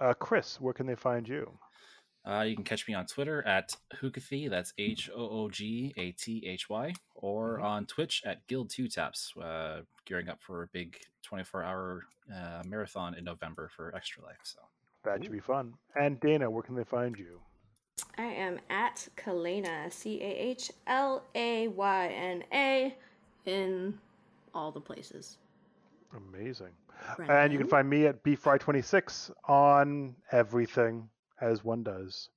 Uh, Chris, where can they find you? Uh, you can catch me on Twitter at Hoogathy, that's H O O G A T H Y, or Mhm. on Twitch at Guild 2 Taps, uh, gearing up for a big 24 hour uh, marathon in November for Extra Life. So That should be fun. And Dana, where can they find you? I am at Cahlayna, C A H L A Y N A, in all the places. Amazing. And you can find me at bfry26 on everything, as one does.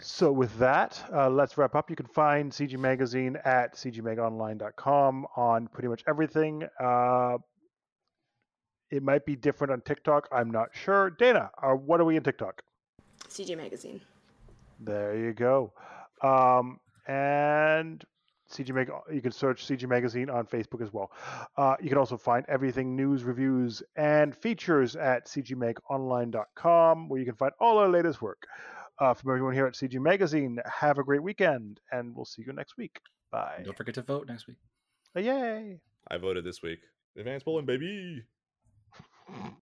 So with that, uh, let's wrap up. You can find CG Magazine at cgmagonline.com on pretty much everything. Uh, it might be different on TikTok. I'm not sure. Dana, uh, what are we in TikTok? CG Magazine. There you go. Um, and CG Mag, you can search CG Magazine on Facebook as well. Uh, you can also find everything news, reviews, and features at cgmagonline.com, where you can find all our latest work. Uh, from everyone here at CG Magazine, have a great weekend, and we'll see you next week. Bye. Don't forget to vote next week. Yay. I voted this week. Advance bowling, baby. [laughs]